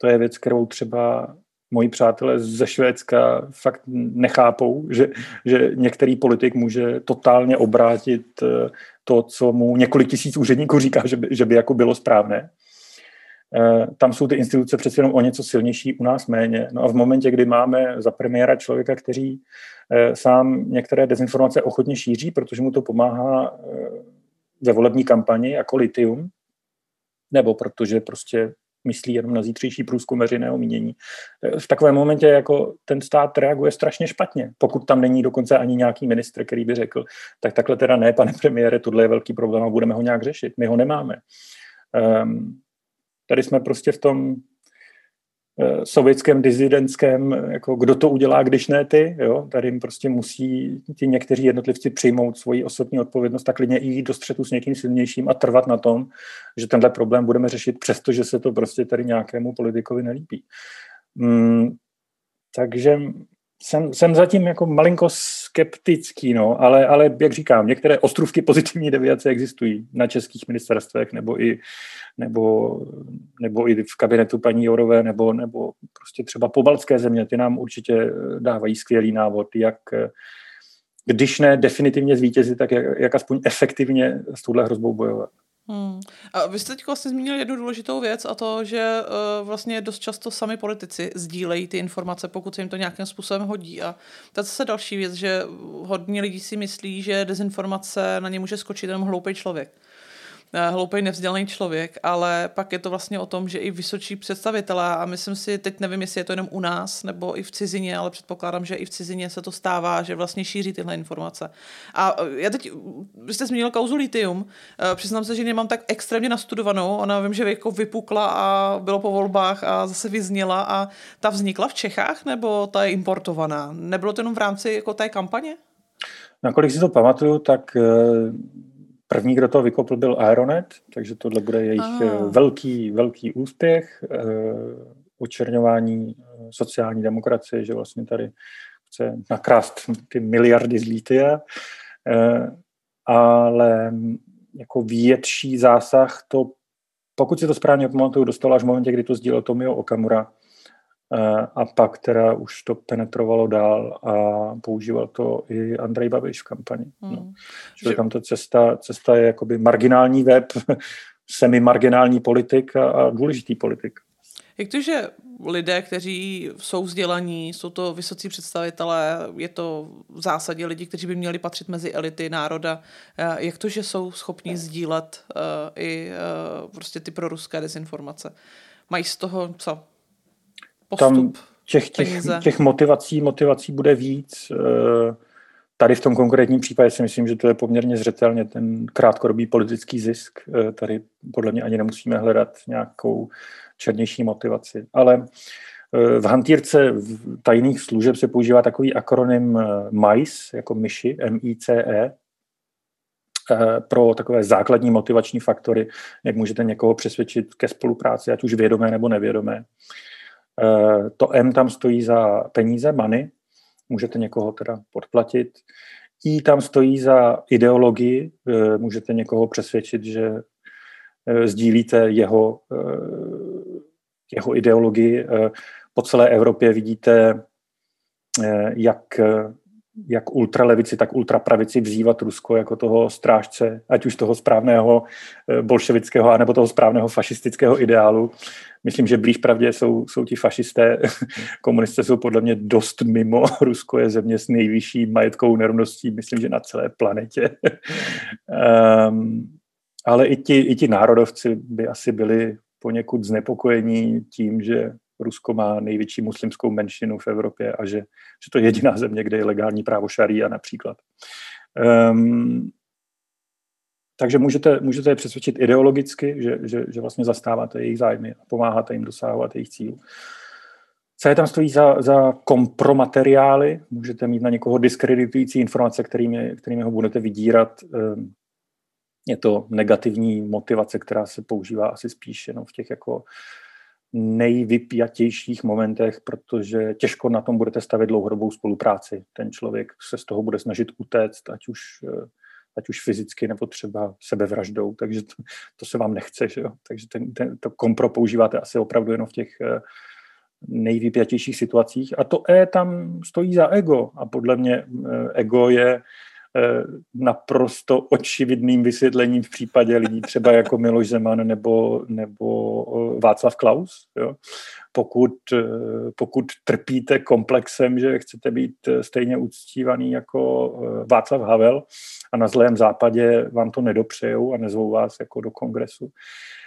To je věc, kterou třeba moji přátelé ze Švédska fakt nechápou, že, že některý politik může totálně obrátit uh, to, co mu několik tisíc úředníků říká, že by, že by jako bylo správné. Tam jsou ty instituce přece jenom o něco silnější, u nás méně. No a v momentě, kdy máme za premiéra člověka, který Eh, sám některé dezinformace ochotně šíří, protože mu to pomáhá eh, ve volební kampani jako litium, nebo protože prostě myslí jenom na zítřejší průzkum veřejného mínění. Eh, v takovém momentě jako ten stát reaguje strašně špatně, pokud tam není dokonce ani nějaký ministr, který by řekl, tak takhle teda ne, pane premiére, tohle je velký problém a budeme ho nějak řešit. My ho nemáme. Um, tady jsme prostě v tom Eh, sovětském dizidentském, jako kdo to udělá, když ne ty, jo? tady jim prostě musí ti někteří jednotlivci přijmout svoji osobní odpovědnost tak klidně i jít do střetu s někým silnějším a trvat na tom, že tenhle problém budeme řešit, přestože se to prostě tady nějakému politikovi nelíbí. Mm, takže jsem, jsem zatím jako malinko skeptický, no, ale, ale jak říkám, některé ostrůvky pozitivní deviace existují na českých ministerstvech nebo i, nebo, nebo i v kabinetu paní Jorové nebo, nebo prostě třeba pobaltské země, ty nám určitě dávají skvělý návod, jak když ne definitivně zvítězit, tak jak, jak aspoň efektivně s touhle hrozbou bojovat. Hmm. A vy jste teď vlastně zmínil jednu důležitou věc a to, že uh, vlastně dost často sami politici sdílejí ty informace, pokud se jim to nějakým způsobem hodí. A to je zase další věc, že hodně lidí si myslí, že dezinformace na ně může skočit jenom hloupý člověk. Eh, hloupý, nevzdělaný člověk, ale pak je to vlastně o tom, že i vysočí představitelé, a myslím si, teď nevím, jestli je to jenom u nás nebo i v cizině, ale předpokládám, že i v cizině se to stává, že vlastně šíří tyhle informace. A eh, já teď, vy jste zmínil kauzu litium, eh, přiznám se, že nemám tak extrémně nastudovanou, ona vím, že jako vypukla a bylo po volbách a zase vyzněla a ta vznikla v Čechách nebo ta je importovaná? Nebylo to jenom v rámci jako té kampaně? Nakolik si to pamatuju, tak První, kdo to vykopl, byl Aeronet, takže tohle bude jejich ah. velký, velký úspěch, eh, očerňování eh, sociální demokracie, že vlastně tady chce nakrást ty miliardy z lítia, ale jako větší zásah to, pokud si to správně pamatuju, dostalo až v momentě, kdy to sdílel Tomio Okamura, Eh, a pak teda už to penetrovalo dál a používal to i Andrej Babiš v kampani. No. Hmm. No. Čili tam ta cesta, cesta je jakoby marginální web, semi-marginální politik a, a důležitý politik. Jak to, že lidé, kteří jsou vzdělaní, jsou to vysocí představitelé, je to v zásadě lidi, kteří by měli patřit mezi elity národa, eh, jak to, že jsou schopni sdílet uh, i uh, prostě ty proruské dezinformace? Mají z toho co? Postup, tam těch, těch, těch motivací, motivací bude víc. Eh, tady v tom konkrétním případě si myslím, že to je poměrně zřetelně ten krátkodobý politický zisk. Eh, tady podle mě ani nemusíme hledat nějakou černější motivaci. Ale eh, v hantýrce tajných služeb se používá takový akronym MICE, jako myši, M-I-C-E, pro takové základní motivační faktory, jak můžete někoho přesvědčit ke spolupráci, ať už vědomé nebo nevědomé. Eh, to M tam stojí za peníze, money, můžete někoho teda podplatit. I tam stojí za ideologii, eh, můžete někoho přesvědčit, že eh, sdílíte jeho, jeho ideologii. Po celé Evropě vidíte, jak jak ultralevici, tak ultrapravici vzývat Rusko jako toho strážce, ať už toho správného bolševického, anebo toho správného fašistického ideálu. Myslím, že blíž pravdě jsou, jsou ti fašisté. Komunisté jsou podle mě dost mimo. Rusko je země s nejvyšší majetkovou nerovností, myslím, že na celé planetě. um, ale i ti, i ti národovci by asi byli poněkud znepokojení tím, že Rusko má největší muslimskou menšinu v Evropě a že, že to je jediná země, kde je legální právo šaria například. Um, takže můžete, můžete je přesvědčit ideologicky, že, že, že vlastně zastáváte jejich zájmy a pomáháte jim dosahovat jejich cílů. Co je tam stojí za, za kompromateriály? Můžete mít na někoho diskreditující informace, kterými, kterými ho budete vydírat. Ehm, je to negativní motivace, která se používá asi spíš jenom v těch jako nejvypjatějších momentech, protože těžko na tom budete stavit dlouhodobou spolupráci. Ten člověk se z toho bude snažit utéct, ať už, eh, ať už fyzicky nebo třeba sebevraždou, takže to, to se vám nechce. Že jo? Takže ten, ten, to kompro používáte asi opravdu jenom v těch eh, nejvypjatějších situacích. A to E tam stojí za ego. A podle mě eh, ego je naprosto očividným vysvětlením v případě lidí třeba jako Miloš Zeman nebo, nebo eh, Václav Klaus. Jo? Pokud, eh, pokud trpíte komplexem, že chcete být stejně uctívaný jako Václav Havel a na zlém západě vám to nedopřejou a nezvou vás jako do kongresu, Eh,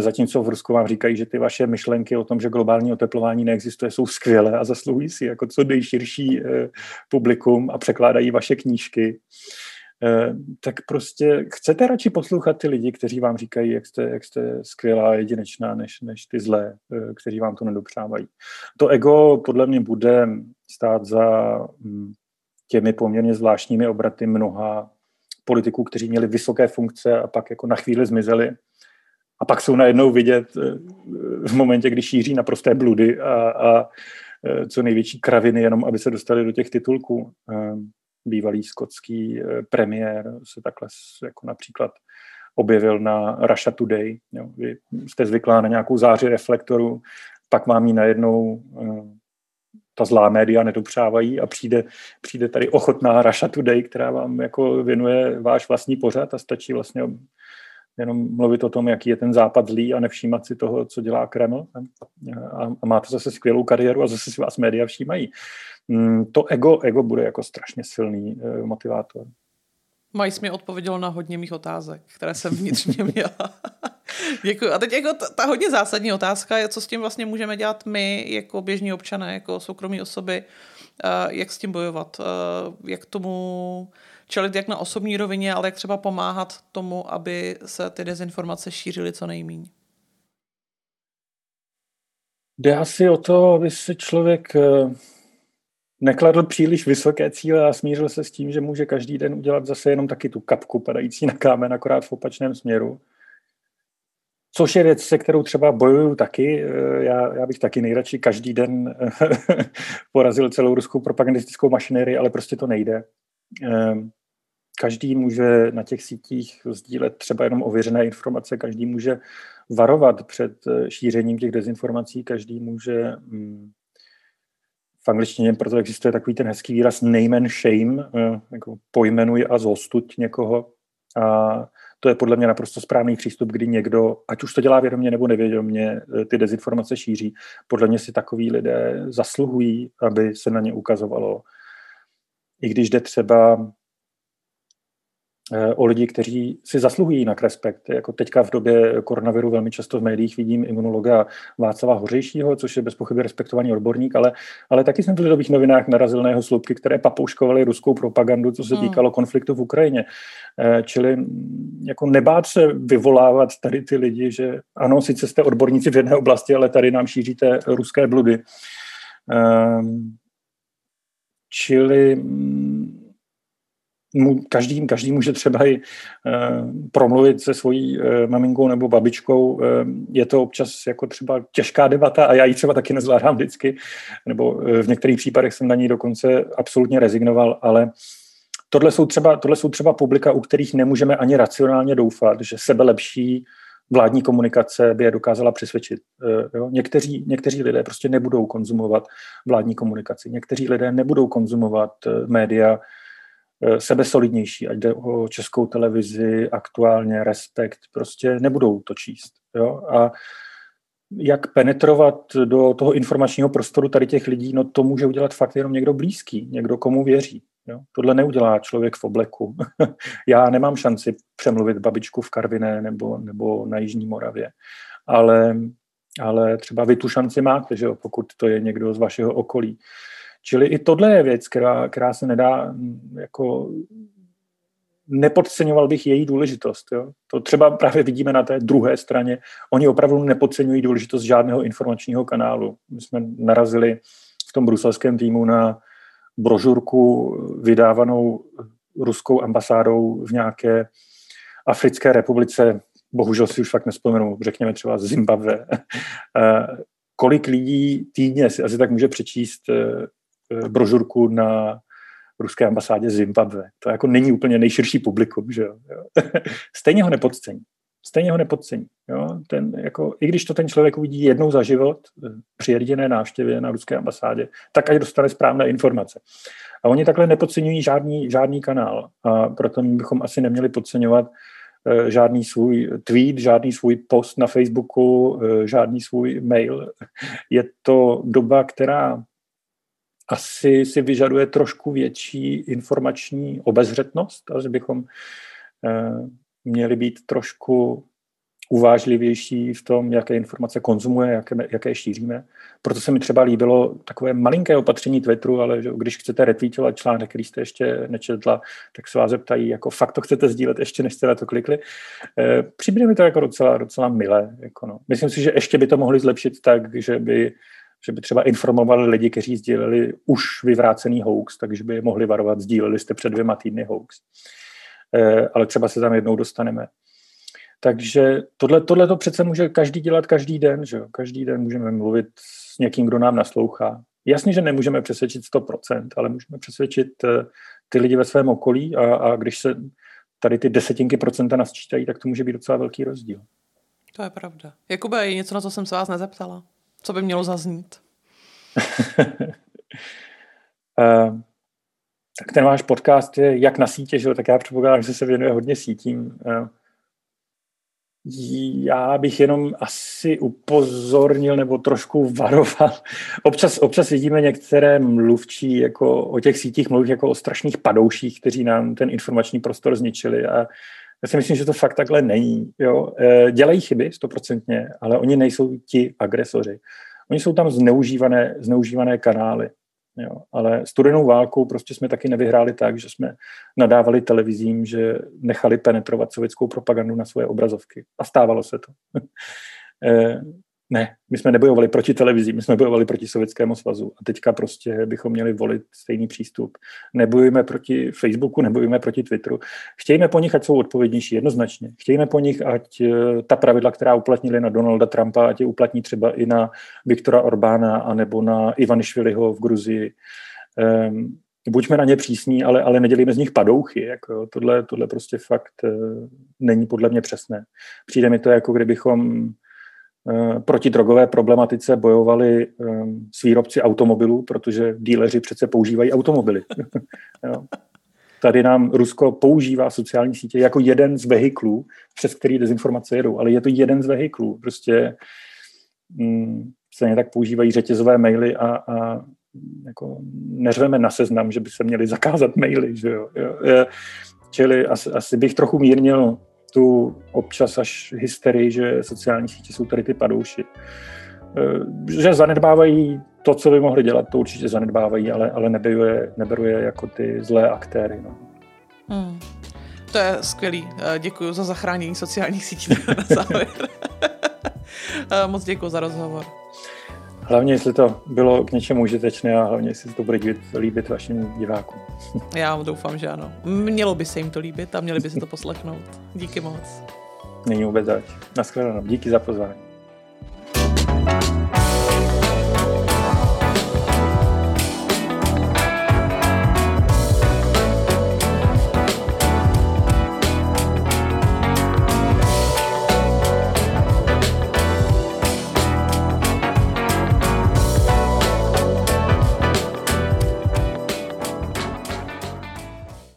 zatímco v Rusku vám říkají, že ty vaše myšlenky o tom, že globální oteplování neexistuje, jsou skvělé a zasluhují si jako co nejširší eh, publikum a překládají vaše knížky. Eh, tak prostě chcete radši poslouchat ty lidi, kteří vám říkají, jak jste, jak jste skvělá a jedinečná, než, než ty zlé, kteří vám to nedopřávají. To ego podle mě bude stát za hm, těmi poměrně zvláštními obraty mnoha politiků, kteří měli vysoké funkce a pak jako na chvíli zmizeli a pak jsou najednou vidět eh, v momentě, kdy šíří naprosté bludy a, a, co největší kraviny, jenom aby se dostali do těch titulků. Bývalý skotský premiér se takhle jako například objevil na Russia Today. Jo. Vy jste zvyklá na nějakou záři reflektoru, pak vám ji najednou ta zlá média nedopřávají a přijde, přijde tady ochotná Russia Today, která vám jako věnuje váš vlastní pořad a stačí vlastně jenom mluvit o tom, jaký je ten západ zlý a nevšímat si toho, co dělá Kreml. A, a máte zase skvělou kariéru a zase si vás média všímají. Mm, to ego, ego bude jako strašně silný eh, motivátor. Majs mi odpověděl na hodně mých otázek, které jsem vnitřně měla. Děkuji. A teď jako ta, ta hodně zásadní otázka je, co s tím vlastně můžeme dělat my jako běžní občané, jako soukromí osoby, uh, jak s tím bojovat, uh, jak tomu čelit jak na osobní rovině, ale jak třeba pomáhat tomu, aby se ty dezinformace šířily co nejméně. Jde asi o to, aby se člověk eh, nekladl příliš vysoké cíle a smířil se s tím, že může každý den udělat zase jenom taky tu kapku padající na kámen, akorát v opačném směru. Což je věc, se kterou třeba bojuju taky. Eh, já, já bych taky nejradši každý den porazil celou ruskou propagandistickou mašinérii, ale prostě to nejde. Ehm, každý může na těch sítích sdílet třeba jenom ověřené informace, každý může varovat před eh, šířením těch dezinformací, každý může mm, v angličtině proto existuje takový ten hezký výraz name and shame, eh, jako pojmenuj a zostuď někoho. A to je podle mě naprosto správný přístup, kdy někdo, ať už to dělá vědomě nebo nevědomě, eh, ty dezinformace šíří. Podle mě si takový lidé zasluhují, aby se na ně ukazovalo. I když jde třeba Eh, o lidi, kteří si zasluhují jinak respekt. Jako teďka v době koronaviru velmi často v médiích vidím imunologa Václava Hořejšího, což je bez pochyby respektovaný odborník, ale, ale taky jsem v lidových novinách narazil na jeho sloupky, které papouškovaly ruskou propagandu, co se hmm. týkalo konfliktu v Ukrajině. Eh, čili mm, jako nebát se vyvolávat tady ty lidi, že ano, sice jste odborníci v jedné oblasti, ale tady nám šíříte ruské bludy. Ehm, čili mm, mu, každý, každý může třeba i e, promluvit se svojí e, maminkou nebo babičkou. E, je to občas jako třeba těžká debata a já ji třeba taky nezvládám vždycky, nebo v některých případech jsem na ní dokonce absolutně rezignoval, ale tohle jsou třeba, tohle jsou třeba publika, u kterých nemůžeme ani racionálně doufat, že sebe lepší vládní komunikace by je dokázala přesvědčit. Jo? Někteří, někteří lidé prostě nebudou konzumovat vládní komunikaci, někteří lidé nebudou konzumovat média, Eh, sebesolidnější, ať jde o českou televizi, aktuálně Respekt, prostě nebudou to číst. Jo? A jak penetrovat do toho informačního prostoru tady těch lidí, no to může udělat fakt jenom někdo blízký, někdo, komu věří. Jo? Tohle neudělá člověk v obleku. Já nemám šanci přemluvit babičku v Karviné nebo, nebo na Jižní Moravě, ale, ale třeba vy tu šanci máte, že jo? pokud to je někdo z vašeho okolí. Čili i tohle je věc, která, která se nedá mm, jako nepodceňoval bych její důležitost. Jo. To třeba právě vidíme na té druhé straně. Oni opravdu nepodceňují důležitost žádného informačního kanálu. My jsme narazili v tom bruselském týmu na brožurku vydávanou ruskou ambasádou v nějaké Africké republice, bohužel si už fakt nespomenu, řekněme třeba Zimbabwe. Eh, kolik lidí týdně si asi tak může přečíst eh, Eh, brožurku na ruské ambasádě Zimbabwe. To jako není úplně nejširší publikum, že jo. Stejně ho nepodcení. Stejně ho nepodcení. Jo? Ten, jako, I když to ten člověk uvidí jednou za život eh, při jediné návštěvě na ruské ambasádě, tak ať dostane správné informace. A oni takhle nepodceňují žádný, žádný kanál. A proto bychom asi neměli podceňovat eh, žádný svůj tweet, žádný svůj post na Facebooku, žádný svůj mail. Je to doba, která asi si vyžaduje trošku větší informační obezřetnost a že bychom eh, měli být trošku uvážlivější v tom, jaké informace konzumuje, jaké, jaké šíříme. Proto se mi třeba líbilo takové malinké opatření Twitteru, ale že když chcete retweetovat článek, který jste ještě nečetla, tak se vás zeptají, jako fakt to chcete sdílet ještě, než jste na to klikli. E, přijde mi to jako docela, docela milé. Jako no. Myslím si, že ještě by to mohli zlepšit tak, že by že by třeba informovali lidi, kteří sdíleli už vyvrácený hoax, takže by je mohli varovat, sdíleli jste před dvěma týdny hoax. E, ale třeba se tam jednou dostaneme. Takže tohle, to přece může každý dělat každý den, že jo? Každý den můžeme mluvit s někým, kdo nám naslouchá. Jasně, že nemůžeme přesvědčit 100%, ale můžeme přesvědčit eh, ty lidi ve svém okolí a, a když se tady ty desetinky procenta nasčítají, tak to může být docela velký rozdíl. To je pravda. Jakube, je něco, na co jsem se vás nezeptala? Co by mělo zaznít? uh, tak ten váš podcast je jak na sítě, že? tak já předpokládám, že se věnuje hodně sítím. Uh, já bych jenom asi upozornil nebo trošku varoval. Občas, občas vidíme některé mluvčí jako o těch sítích mluví jako o strašných padouších, kteří nám ten informační prostor zničili a já si myslím, že to fakt takhle není. Jo? E, dělají chyby, stoprocentně, ale oni nejsou ti agresoři. Oni jsou tam zneužívané, zneužívané kanály. Jo. Ale studenou válkou prostě jsme taky nevyhráli tak, že jsme nadávali televizím, že nechali penetrovat sovětskou propagandu na svoje obrazovky. A stávalo se to. Ne, my jsme nebojovali proti televizi, my jsme bojovali proti Sovětskému svazu a teďka prostě bychom měli volit stejný přístup. Nebojujeme proti Facebooku, nebojujeme proti Twitteru. Chtějme po nich, ať jsou odpovědnější, jednoznačně. Chtějme po nich, ať eh, ta pravidla, která uplatnili na Donalda Trumpa, ať je uplatní třeba i na Viktora Orbána anebo na Ivanišviliho v Gruzii. Um, buďme na ně přísní, ale, ale nedělíme z nich padouchy. Jako, tohle, tohle prostě fakt uh, není podle mě přesné. Přijde mi to, jako kdybychom proti drogové problematice bojovali eh, s výrobci automobilů, protože díleři přece používají automobily. Tady nám Rusko používá sociální sítě jako jeden z vehiklů, přes který dezinformace jedou, ale je to jeden z vehiklů. Prostě mm, stejně tak používají řetězové maily a, a jako neřveme na seznam, že by se měli zakázat maily. Že jo? Čili asi, asi bych trochu mírnil tu občas až hysterii, že sociální sítě jsou tady ty padouši. Eh, že zanedbávají to, co by mohli dělat, to určitě zanedbávají, ale, ale neberu, je, neberu je jako ty zlé aktéry. No. Hmm. To je skvělý. Eh, děkuji za zachránění sociálních sítí na závěr. Eh, moc děkuji za rozhovor. Hlavně, jestli to bylo k něčemu užitečné a hlavně, jestli to bude líbit, líbit vašim divákům. Já doufám, že ano. Mělo by se jim to líbit a měli by si to poslechnout. Díky moc. Není vůbec zač. Naschledanou. Díky za pozvání.